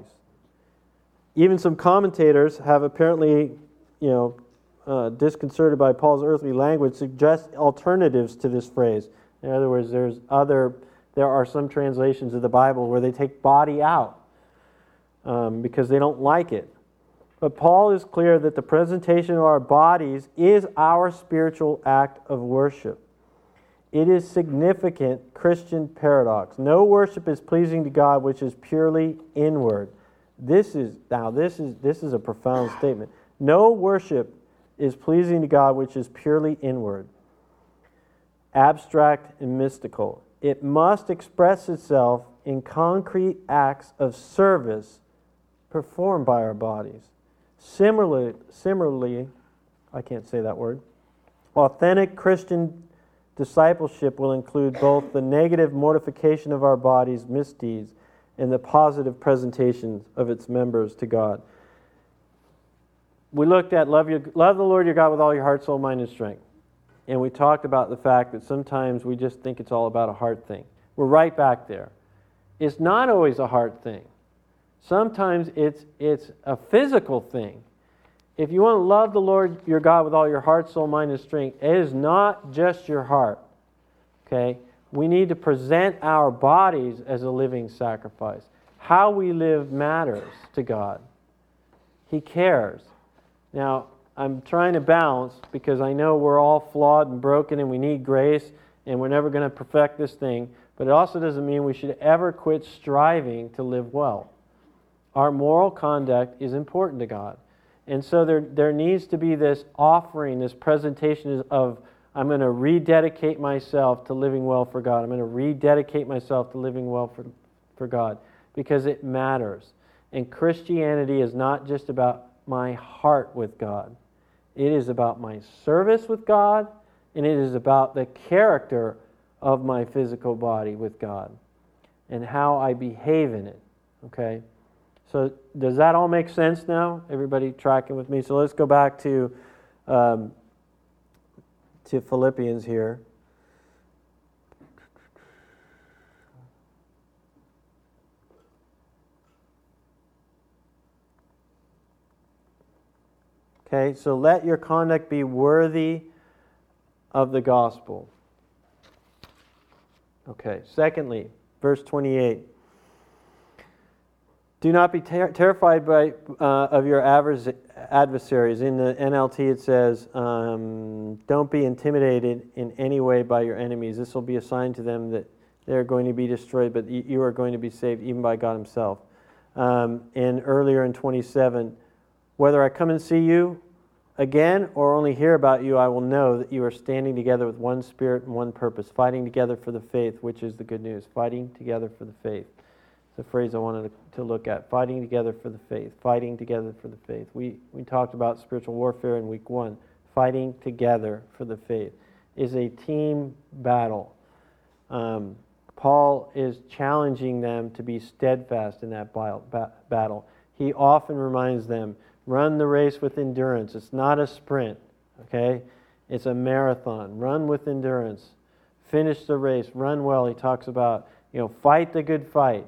Even some commentators have apparently, you know, uh, disconcerted by Paul's earthly language, suggest alternatives to this phrase. In other words, there's other, there are some translations of the Bible where they take body out um, because they don't like it. But Paul is clear that the presentation of our bodies is our spiritual act of worship. It is significant Christian paradox. No worship is pleasing to God which is purely inward. This is now this is this is a profound statement. No worship is pleasing to God which is purely inward, abstract and mystical. It must express itself in concrete acts of service performed by our bodies. Similarly, similarly, I can't say that word. Authentic Christian discipleship will include both the negative mortification of our bodies' misdeeds and the positive presentation of its members to God we looked at love, your, love the Lord your God with all your heart, soul, mind, and strength. And we talked about the fact that sometimes we just think it's all about a heart thing. We're right back there. It's not always a heart thing. Sometimes it's, it's a physical thing. If you want to love the Lord your God with all your heart, soul, mind, and strength, it is not just your heart. Okay? We need to present our bodies as a living sacrifice. How we live matters to God. He cares. Now, I'm trying to balance because I know we're all flawed and broken and we need grace and we're never going to perfect this thing, but it also doesn't mean we should ever quit striving to live well. Our moral conduct is important to God. And so there, there needs to be this offering, this presentation of, I'm going to rededicate myself to living well for God. I'm going to rededicate myself to living well for, for God because it matters. And Christianity is not just about my heart with God. It is about my service with God, and it is about the character of my physical body with God and how I behave in it. Okay? So, does that all make sense now? Everybody tracking with me? So, let's go back to, um, to Philippians here. Okay, so let your conduct be worthy of the gospel. Okay, secondly, verse 28. Do not be ter- terrified by, uh, of your adversaries. In the NLT, it says, um, Don't be intimidated in any way by your enemies. This will be a sign to them that they're going to be destroyed, but you are going to be saved even by God Himself. Um, and earlier in 27, whether I come and see you again or only hear about you, I will know that you are standing together with one spirit and one purpose, fighting together for the faith, which is the good news. Fighting together for the faith. It's a phrase I wanted to look at. Fighting together for the faith. Fighting together for the faith. We, we talked about spiritual warfare in week one. Fighting together for the faith is a team battle. Um, Paul is challenging them to be steadfast in that battle. He often reminds them Run the race with endurance. It's not a sprint, okay? It's a marathon. Run with endurance. Finish the race. Run well. He talks about, you know, fight the good fight.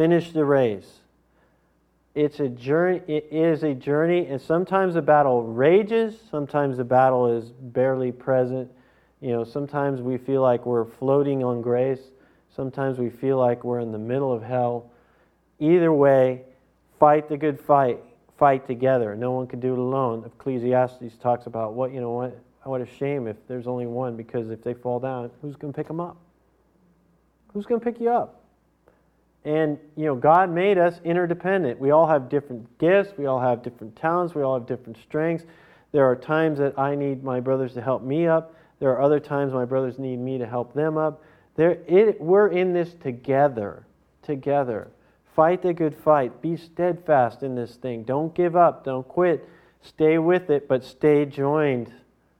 Finish the race. It's a journey. It is a journey, and sometimes the battle rages. Sometimes the battle is barely present. You know, sometimes we feel like we're floating on grace. Sometimes we feel like we're in the middle of hell. Either way, fight the good fight fight together. No one can do it alone. Ecclesiastes talks about what, you know, what, what a shame if there's only one because if they fall down, who's going to pick them up? Who's going to pick you up? And, you know, God made us interdependent. We all have different gifts, we all have different talents, we all have different strengths. There are times that I need my brothers to help me up. There are other times my brothers need me to help them up. There, it, we're in this together, together. Fight the good fight. Be steadfast in this thing. Don't give up. Don't quit. Stay with it, but stay joined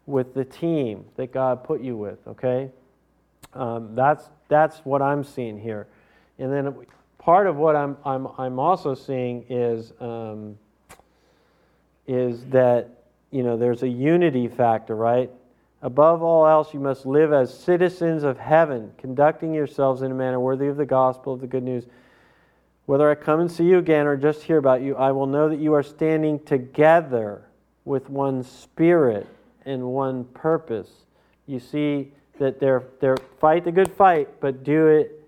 with the team that God put you with, okay? Um, that's, that's what I'm seeing here. And then part of what I'm, I'm, I'm also seeing is, um, is that, you know, there's a unity factor, right? Above all else, you must live as citizens of heaven, conducting yourselves in a manner worthy of the gospel of the good news. Whether I come and see you again or just hear about you, I will know that you are standing together with one spirit and one purpose. You see that they're, they're fight the good fight, but do it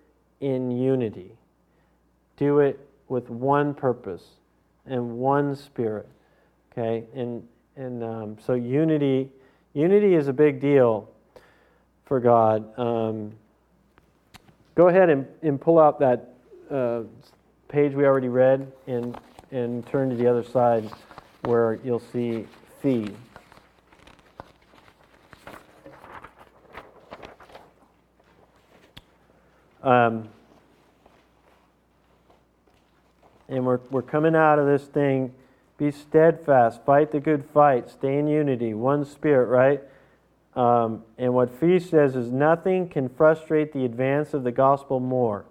in unity. Do it with one purpose and one spirit. Okay, and and um, so unity Unity is a big deal for God. Um, go ahead and, and pull out that uh, page we already read and, and turn to the other side where you'll see Fee. Um, and we're, we're coming out of this thing be steadfast, fight the good fight, stay in unity, one spirit, right? Um, and what Fee says is nothing can frustrate the advance of the gospel more,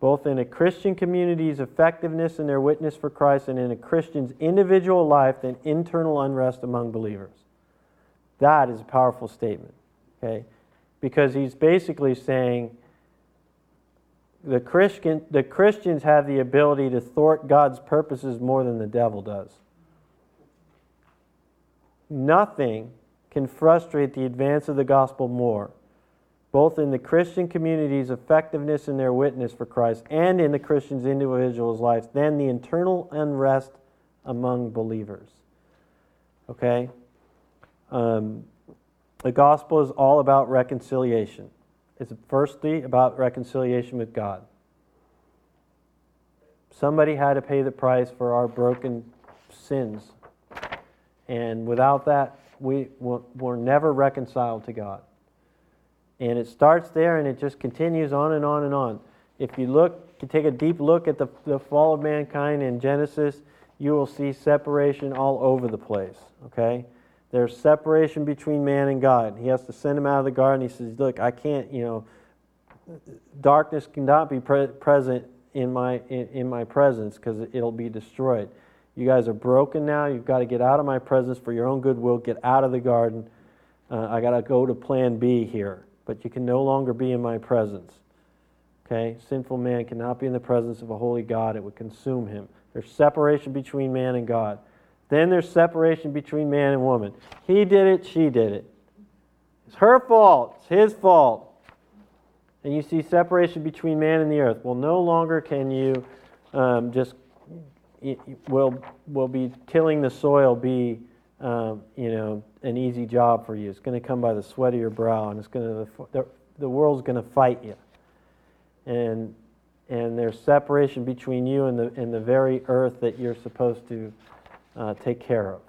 both in a Christian community's effectiveness in their witness for Christ and in a Christian's individual life than internal unrest among believers. That is a powerful statement, okay? Because he's basically saying the, Christian, the Christians have the ability to thwart God's purposes more than the devil does. Nothing can frustrate the advance of the gospel more, both in the Christian community's effectiveness in their witness for Christ and in the Christian's individual's life, than the internal unrest among believers. Okay? Um, the gospel is all about reconciliation. It's firstly about reconciliation with God. Somebody had to pay the price for our broken sins and without that, we, we're never reconciled to God. And it starts there and it just continues on and on and on. If you look, you take a deep look at the, the fall of mankind in Genesis, you will see separation all over the place. Okay? There's separation between man and God. He has to send him out of the garden. He says, Look, I can't, you know, darkness cannot be pre- present in my, in, in my presence because it'll be destroyed. You guys are broken now. You've got to get out of my presence for your own goodwill. Get out of the garden. Uh, I got to go to plan B here. But you can no longer be in my presence. Okay? Sinful man cannot be in the presence of a holy God, it would consume him. There's separation between man and God. Then there's separation between man and woman. He did it, she did it. It's her fault, it's his fault. And you see separation between man and the earth. Well, no longer can you um, just will will be tilling the soil be um, you know an easy job for you. It's going to come by the sweat of your brow, and it's going to the, the world's going to fight you. And and there's separation between you and the and the very earth that you're supposed to uh, take care of.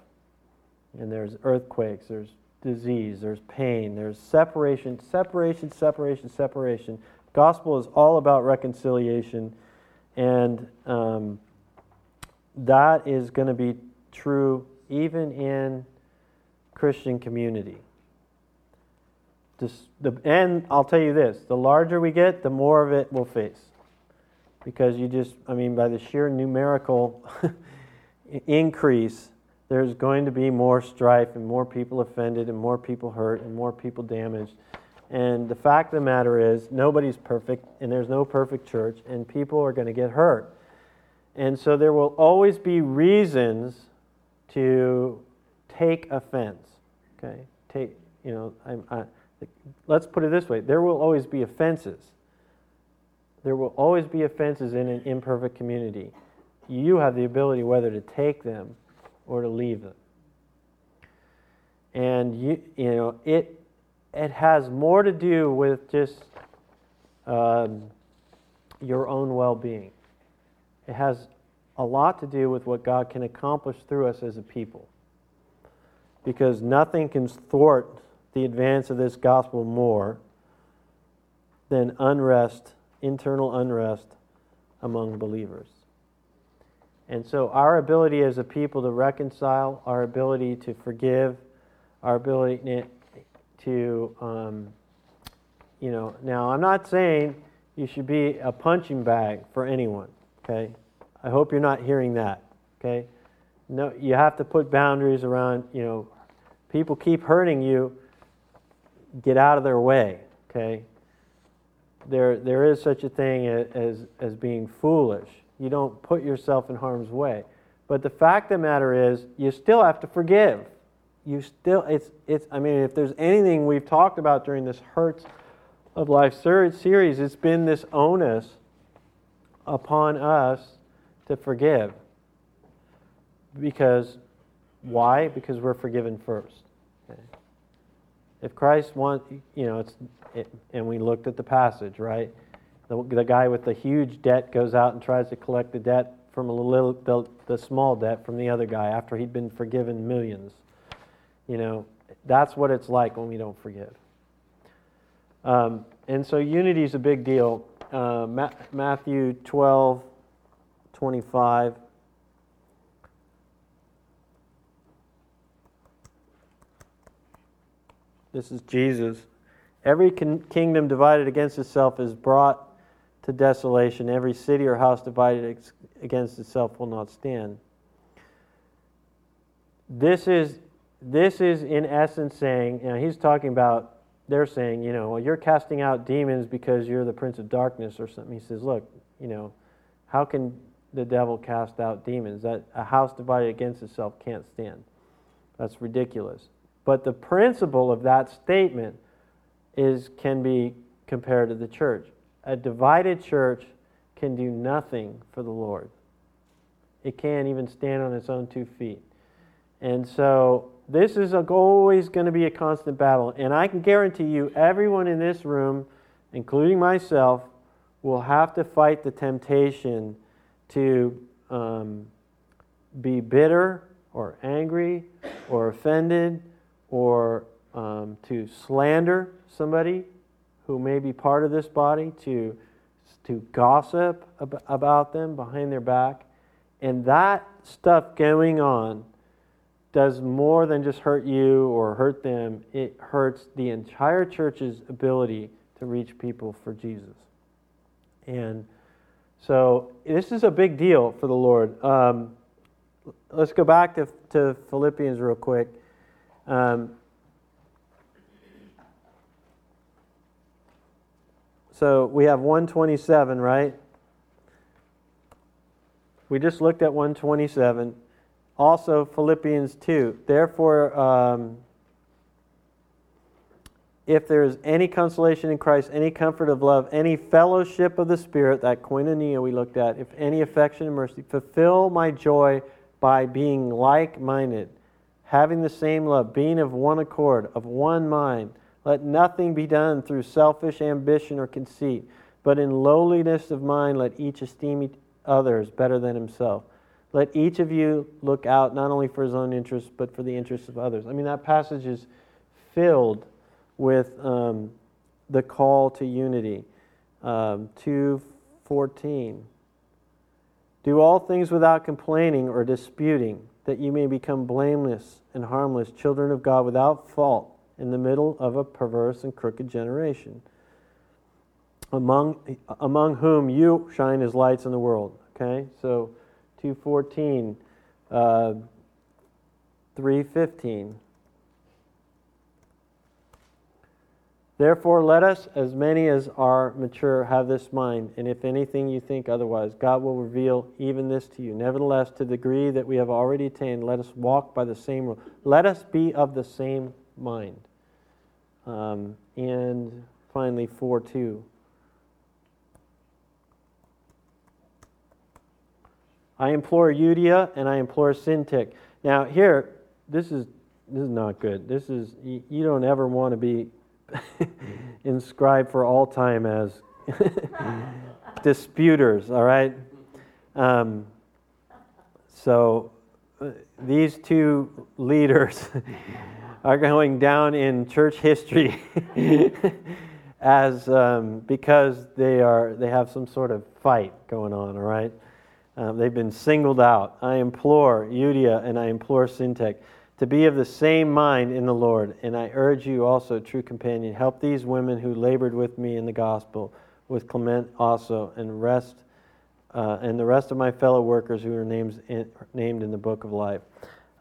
And there's earthquakes, there's disease, there's pain, there's separation, separation, separation, separation. Gospel is all about reconciliation, and um, that is going to be true even in Christian community. Just the, and I'll tell you this the larger we get, the more of it we'll face. Because you just, I mean, by the sheer numerical increase, there's going to be more strife and more people offended and more people hurt and more people damaged. And the fact of the matter is, nobody's perfect and there's no perfect church, and people are going to get hurt. And so there will always be reasons to take offense. Okay? Take, you know, I, I, let's put it this way there will always be offenses. There will always be offenses in an imperfect community. You have the ability whether to take them or to leave them. And you, you know, it, it has more to do with just um, your own well being. It has a lot to do with what God can accomplish through us as a people. Because nothing can thwart the advance of this gospel more than unrest, internal unrest among believers. And so, our ability as a people to reconcile, our ability to forgive, our ability to, um, you know, now I'm not saying you should be a punching bag for anyone, okay? I hope you're not hearing that. Okay? No, you have to put boundaries around, you know, people keep hurting you. get out of their way, okay? There, there is such a thing as, as being foolish. You don't put yourself in harm's way. But the fact of the matter is, you still have to forgive. You still, it's, it's, I mean, if there's anything we've talked about during this Hurts of Life series, it's been this onus upon us to forgive. Because, why? Because we're forgiven first. Okay. If Christ wants, you know, it's, it, and we looked at the passage, right? The, the guy with the huge debt goes out and tries to collect the debt from a little, the, the small debt from the other guy after he'd been forgiven millions. You know, that's what it's like when we don't forgive. Um, and so unity is a big deal. Uh, Ma- Matthew 12, 25. This is Jesus. Every con- kingdom divided against itself is brought to desolation. Every city or house divided against itself will not stand. This is, this is in essence saying, you know, he's talking about, they're saying, you know, well, you're casting out demons because you're the prince of darkness or something. He says, look, you know, how can the devil cast out demons? That a house divided against itself can't stand. That's ridiculous. But the principle of that statement is can be compared to the church. A divided church can do nothing for the Lord. It can't even stand on its own two feet. And so this is always going to be a constant battle. And I can guarantee you, everyone in this room, including myself, will have to fight the temptation to um, be bitter or angry or offended or um, to slander somebody who may be part of this body, to, to gossip ab- about them behind their back. And that stuff going on does more than just hurt you or hurt them, it hurts the entire church's ability to reach people for Jesus. And so this is a big deal for the Lord. Um, let's go back to, to Philippians real quick. Um, so we have 127, right? We just looked at 127. Also, Philippians 2. Therefore, um, if there is any consolation in Christ, any comfort of love, any fellowship of the Spirit, that koinonia we looked at, if any affection and mercy, fulfill my joy by being like minded having the same love, being of one accord, of one mind. Let nothing be done through selfish ambition or conceit, but in lowliness of mind let each esteem others better than himself. Let each of you look out not only for his own interests, but for the interests of others. I mean, that passage is filled with um, the call to unity. Um, 2.14. Do all things without complaining or disputing that you may become blameless and harmless, children of God without fault, in the middle of a perverse and crooked generation, among, among whom you shine as lights in the world. Okay? So 214, uh, 315. Therefore, let us, as many as are mature, have this mind, and if anything you think otherwise, God will reveal even this to you. Nevertheless, to the degree that we have already attained, let us walk by the same rule. Let us be of the same mind. Um, and finally, 4 2. I implore Euodia and I implore Syntyche. Now, here, this is this is not good. This is you, you don't ever want to be inscribed for all time as disputers, all right? Um, so uh, these two leaders are going down in church history as um, because they are they have some sort of fight going on, all right? Um, they've been singled out. I implore Euodia and I implore Syntyche to be of the same mind in the Lord. And I urge you also, true companion, help these women who labored with me in the gospel, with Clement also, and rest uh, and the rest of my fellow workers who are names in, named in the book of life.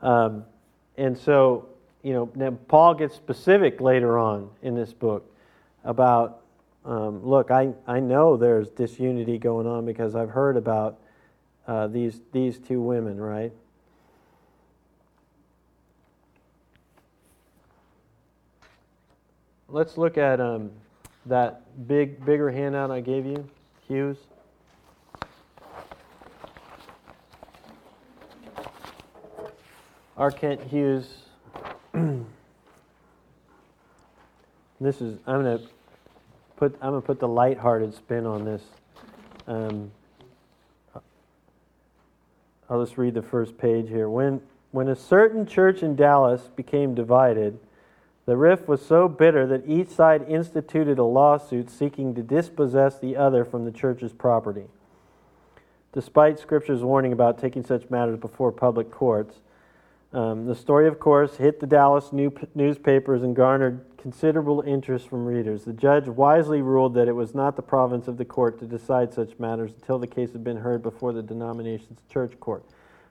Um, and so you know, now Paul gets specific later on in this book about, um, look, I, I know there's disunity going on because I've heard about uh, these, these two women, right? Let's look at um, that big, bigger handout I gave you, Hughes. R. Kent Hughes. this is I'm gonna put I'm gonna put the light-hearted spin on this. Um, I'll just read the first page here. When when a certain church in Dallas became divided, the rift was so bitter that each side instituted a lawsuit seeking to dispossess the other from the church's property. Despite Scripture's warning about taking such matters before public courts, um, the story, of course, hit the Dallas new, newspapers and garnered considerable interest from readers. The judge wisely ruled that it was not the province of the court to decide such matters until the case had been heard before the denomination's church court.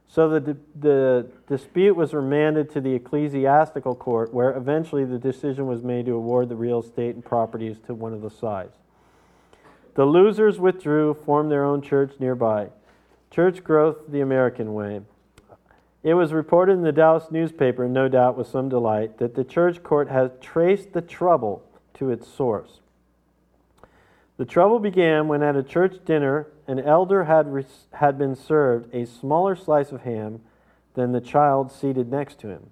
So the, the dispute was remanded to the ecclesiastical court, where eventually the decision was made to award the real estate and properties to one of the sides. The losers withdrew, formed their own church nearby. Church growth the American way. It was reported in the Dallas newspaper, no doubt with some delight, that the church court has traced the trouble to its source. The trouble began when at a church dinner, an elder had, re- had been served a smaller slice of ham than the child seated next to him.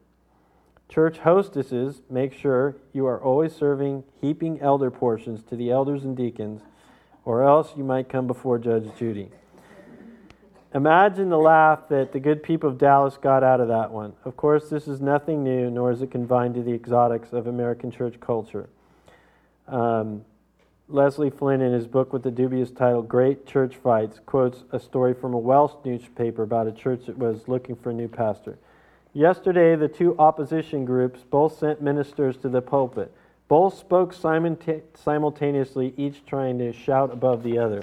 Church hostesses make sure you are always serving heaping elder portions to the elders and deacons, or else you might come before Judge Judy. Imagine the laugh that the good people of Dallas got out of that one. Of course, this is nothing new, nor is it confined to the exotics of American church culture. Um, Leslie Flynn, in his book with the dubious title Great Church Fights, quotes a story from a Welsh newspaper about a church that was looking for a new pastor. Yesterday, the two opposition groups both sent ministers to the pulpit. Both spoke simultaneously, each trying to shout above the other.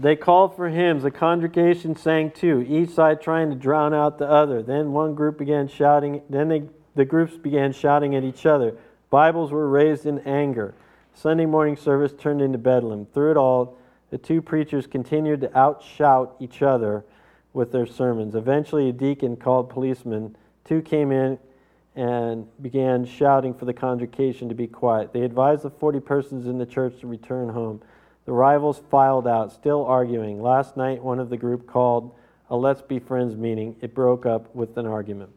They called for hymns. The congregation sang too, each side trying to drown out the other. Then one group began shouting, then they, the groups began shouting at each other. Bibles were raised in anger. Sunday morning service turned into bedlam. Through it all, the two preachers continued to outshout each other with their sermons. Eventually, a deacon called policemen. Two came in and began shouting for the congregation to be quiet. They advised the 40 persons in the church to return home. The rivals filed out, still arguing. Last night, one of the group called a Let's Be Friends meeting. It broke up with an argument.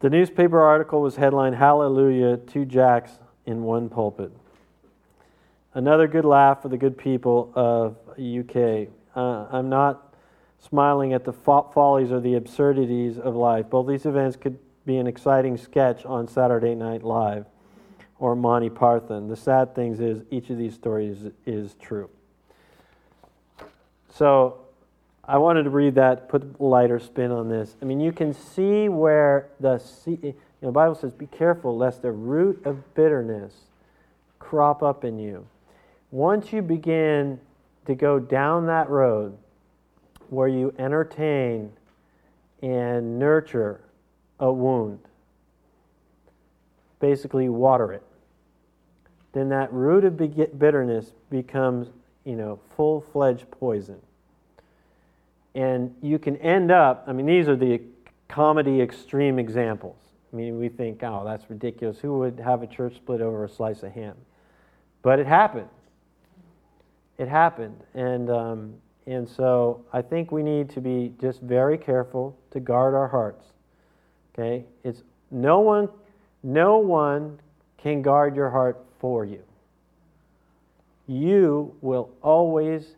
The newspaper article was headlined Hallelujah, Two Jacks in One Pulpit. Another good laugh for the good people of UK. Uh, I'm not smiling at the fo- follies or the absurdities of life. Both these events could be an exciting sketch on Saturday Night Live or Monty Python. The sad thing is, each of these stories is true. So I wanted to read that, put a lighter spin on this. I mean, you can see where the, you know, the Bible says, be careful lest the root of bitterness crop up in you. Once you begin to go down that road where you entertain and nurture a wound, basically water it then that root of bitterness becomes, you know, full fledged poison. And you can end up, I mean, these are the comedy extreme examples. I mean, we think, oh, that's ridiculous. Who would have a church split over a slice of ham? But it happened. It happened. And, um, and so I think we need to be just very careful to guard our hearts. Okay? It's no one, no one can guard your heart for you. You will always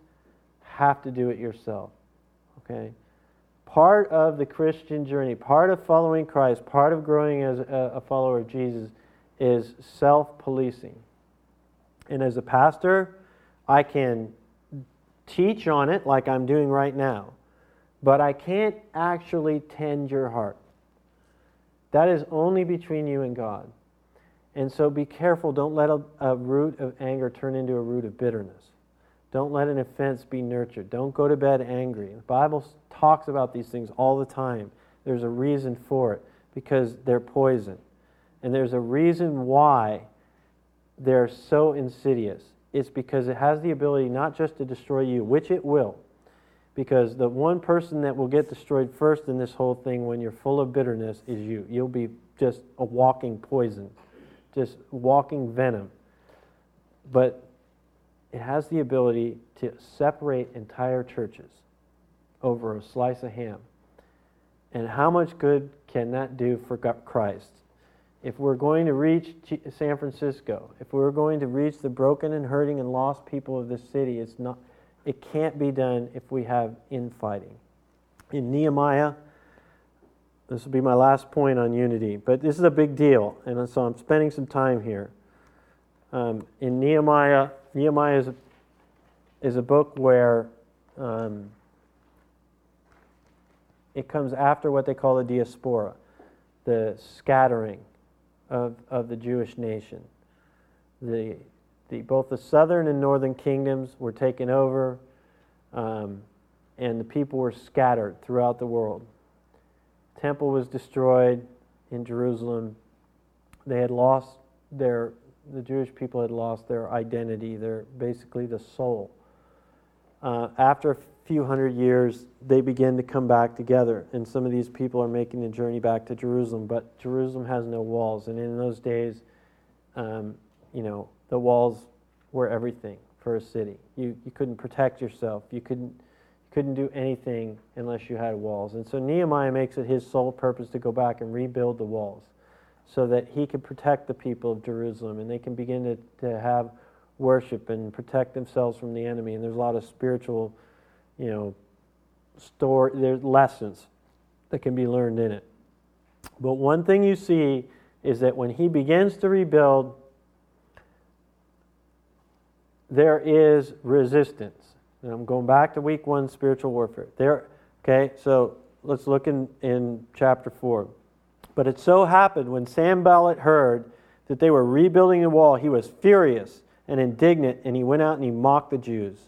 have to do it yourself. Okay? Part of the Christian journey, part of following Christ, part of growing as a follower of Jesus is self policing. And as a pastor, I can teach on it like I'm doing right now, but I can't actually tend your heart. That is only between you and God. And so be careful. Don't let a, a, root of anger turn into a root of bitterness. Don't let an offense be nurtured. Don't go to bed angry. The Bible talks about these things all the time. There's a reason for it because they're poison. And there's a reason why they're so insidious. It's because it has the ability not just to destroy you, which it will, because the one person that will get destroyed first in this whole thing when you're full of bitterness is you. You'll be just a walking poison, just walking venom. But it has the ability to separate entire churches over a slice of ham. And how much good can that do for Christ? If we're going to reach San Francisco, if we're going to reach the broken and hurting and lost people of this city, it's not, it can't be done if we have infighting. In Nehemiah, this will be my last point on unity, but this is a big deal, and so I'm spending some time here. Um, in Nehemiah, Nehemiah is a, is a book where um, it comes after what they call the diaspora, the scattering of, of the Jewish nation. The, the, both the southern and northern kingdoms were taken over, um, and the people were scattered throughout the world. Temple was destroyed in Jerusalem. They had lost their the Jewish people had lost their identity, their basically the soul. Uh, after a few hundred years, they begin to come back together, and some of these people are making the journey back to Jerusalem. But Jerusalem has no walls, and in those days, um, you know, the walls were everything for a city. You you couldn't protect yourself. You couldn't couldn't do anything unless you had walls. And so Nehemiah makes it his sole purpose to go back and rebuild the walls so that he could protect the people of Jerusalem and they can begin to, to have worship and protect themselves from the enemy. And there's a lot of spiritual, you know, story, there's lessons that can be learned in it. But one thing you see is that when he begins to rebuild, there is resistance. And I'm going back to week one spiritual warfare. There, okay, so let's look in, in chapter 4. But it so happened when Sanballat heard that they were rebuilding the wall, he was furious and indignant, and he went out and he mocked the Jews.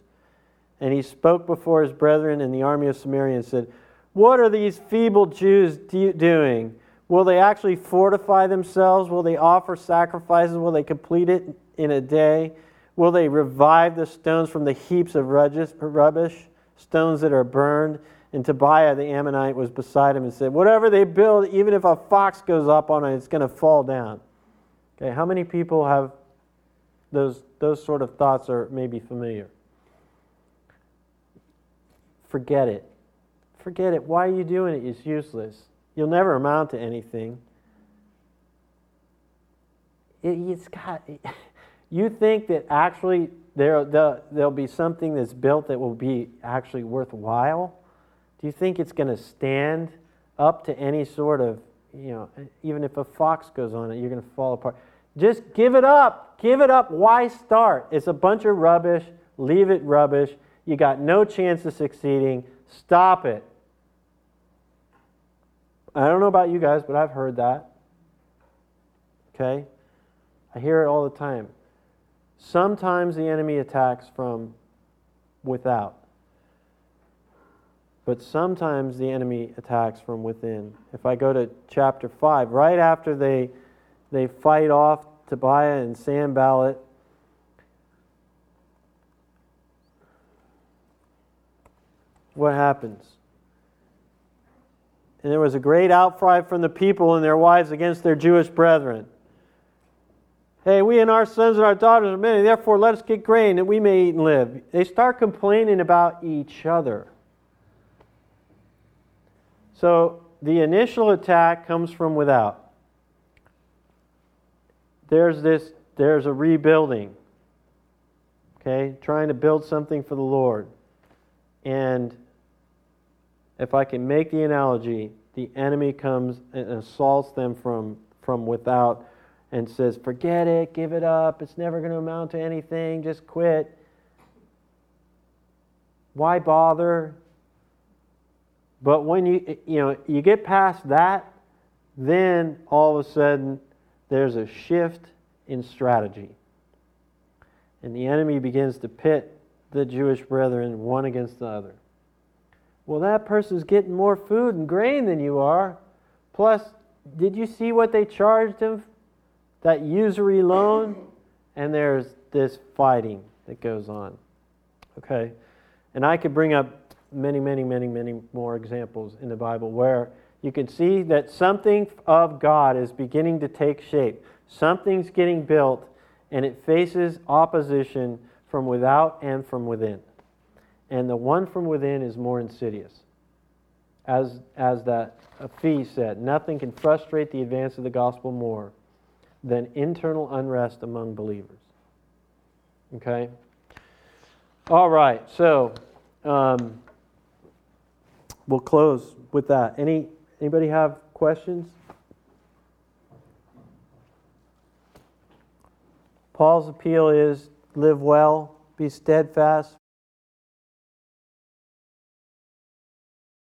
And he spoke before his brethren in the army of Samaria and said, What are these feeble Jews doing? Will they actually fortify themselves? Will they offer sacrifices? Will they complete it in a day? Will they revive the stones from the heaps of rubbish, stones that are burned? And Tobiah the Ammonite was beside him and said, Whatever they build, even if a fox goes up on it, it's going to fall down. Okay, how many people have those, those sort of thoughts are maybe familiar? Forget it. Forget it. Why are you doing it? It's useless. You'll never amount to anything. It, has got, you think that actually there, there'll be something that's built that will be actually worthwhile? Do you think it's going to stand up to any sort of, you know, even if a fox goes on it, you're going to fall apart? Just give it up. Give it up. Why start? It's a bunch of rubbish. Leave it rubbish. You got no chance of succeeding. Stop it. I don't know about you guys, but I've heard that. Okay? I hear it all the time. Sometimes the enemy attacks from without. But sometimes the enemy attacks from within. If I go to chapter 5, right after they, they fight off Tobiah and Sanballat, what happens? And there was a great outcry from the people and their wives against their Jewish brethren. Hey, we and our sons and our daughters are many, therefore let us get grain that we may eat and live. They start complaining about each other. So the initial attack comes from without. There's this there's a rebuilding. Okay? Trying to build something for the Lord. And if I can make the analogy, the enemy comes and assaults them from from without and says, "Forget it, give it up. It's never going to amount to anything. Just quit." Why bother? But when you you know you get past that, then all of a sudden there's a shift in strategy. And the enemy begins to pit the Jewish brethren one against the other. Well, that person's getting more food and grain than you are. Plus, did you see what they charged him? That usury loan? And there's this fighting that goes on. Okay? And I could bring up many, many, many, many more examples in the Bible where you can see that something of God is beginning to take shape. Something's getting built, and it faces opposition from without and from within. And the one from within is more insidious. As, as that a Fee said, nothing can frustrate the advance of the gospel more than internal unrest among believers. Okay? All right, so um, we'll close with that. Any anybody have questions? Paul's appeal is live well, be steadfast,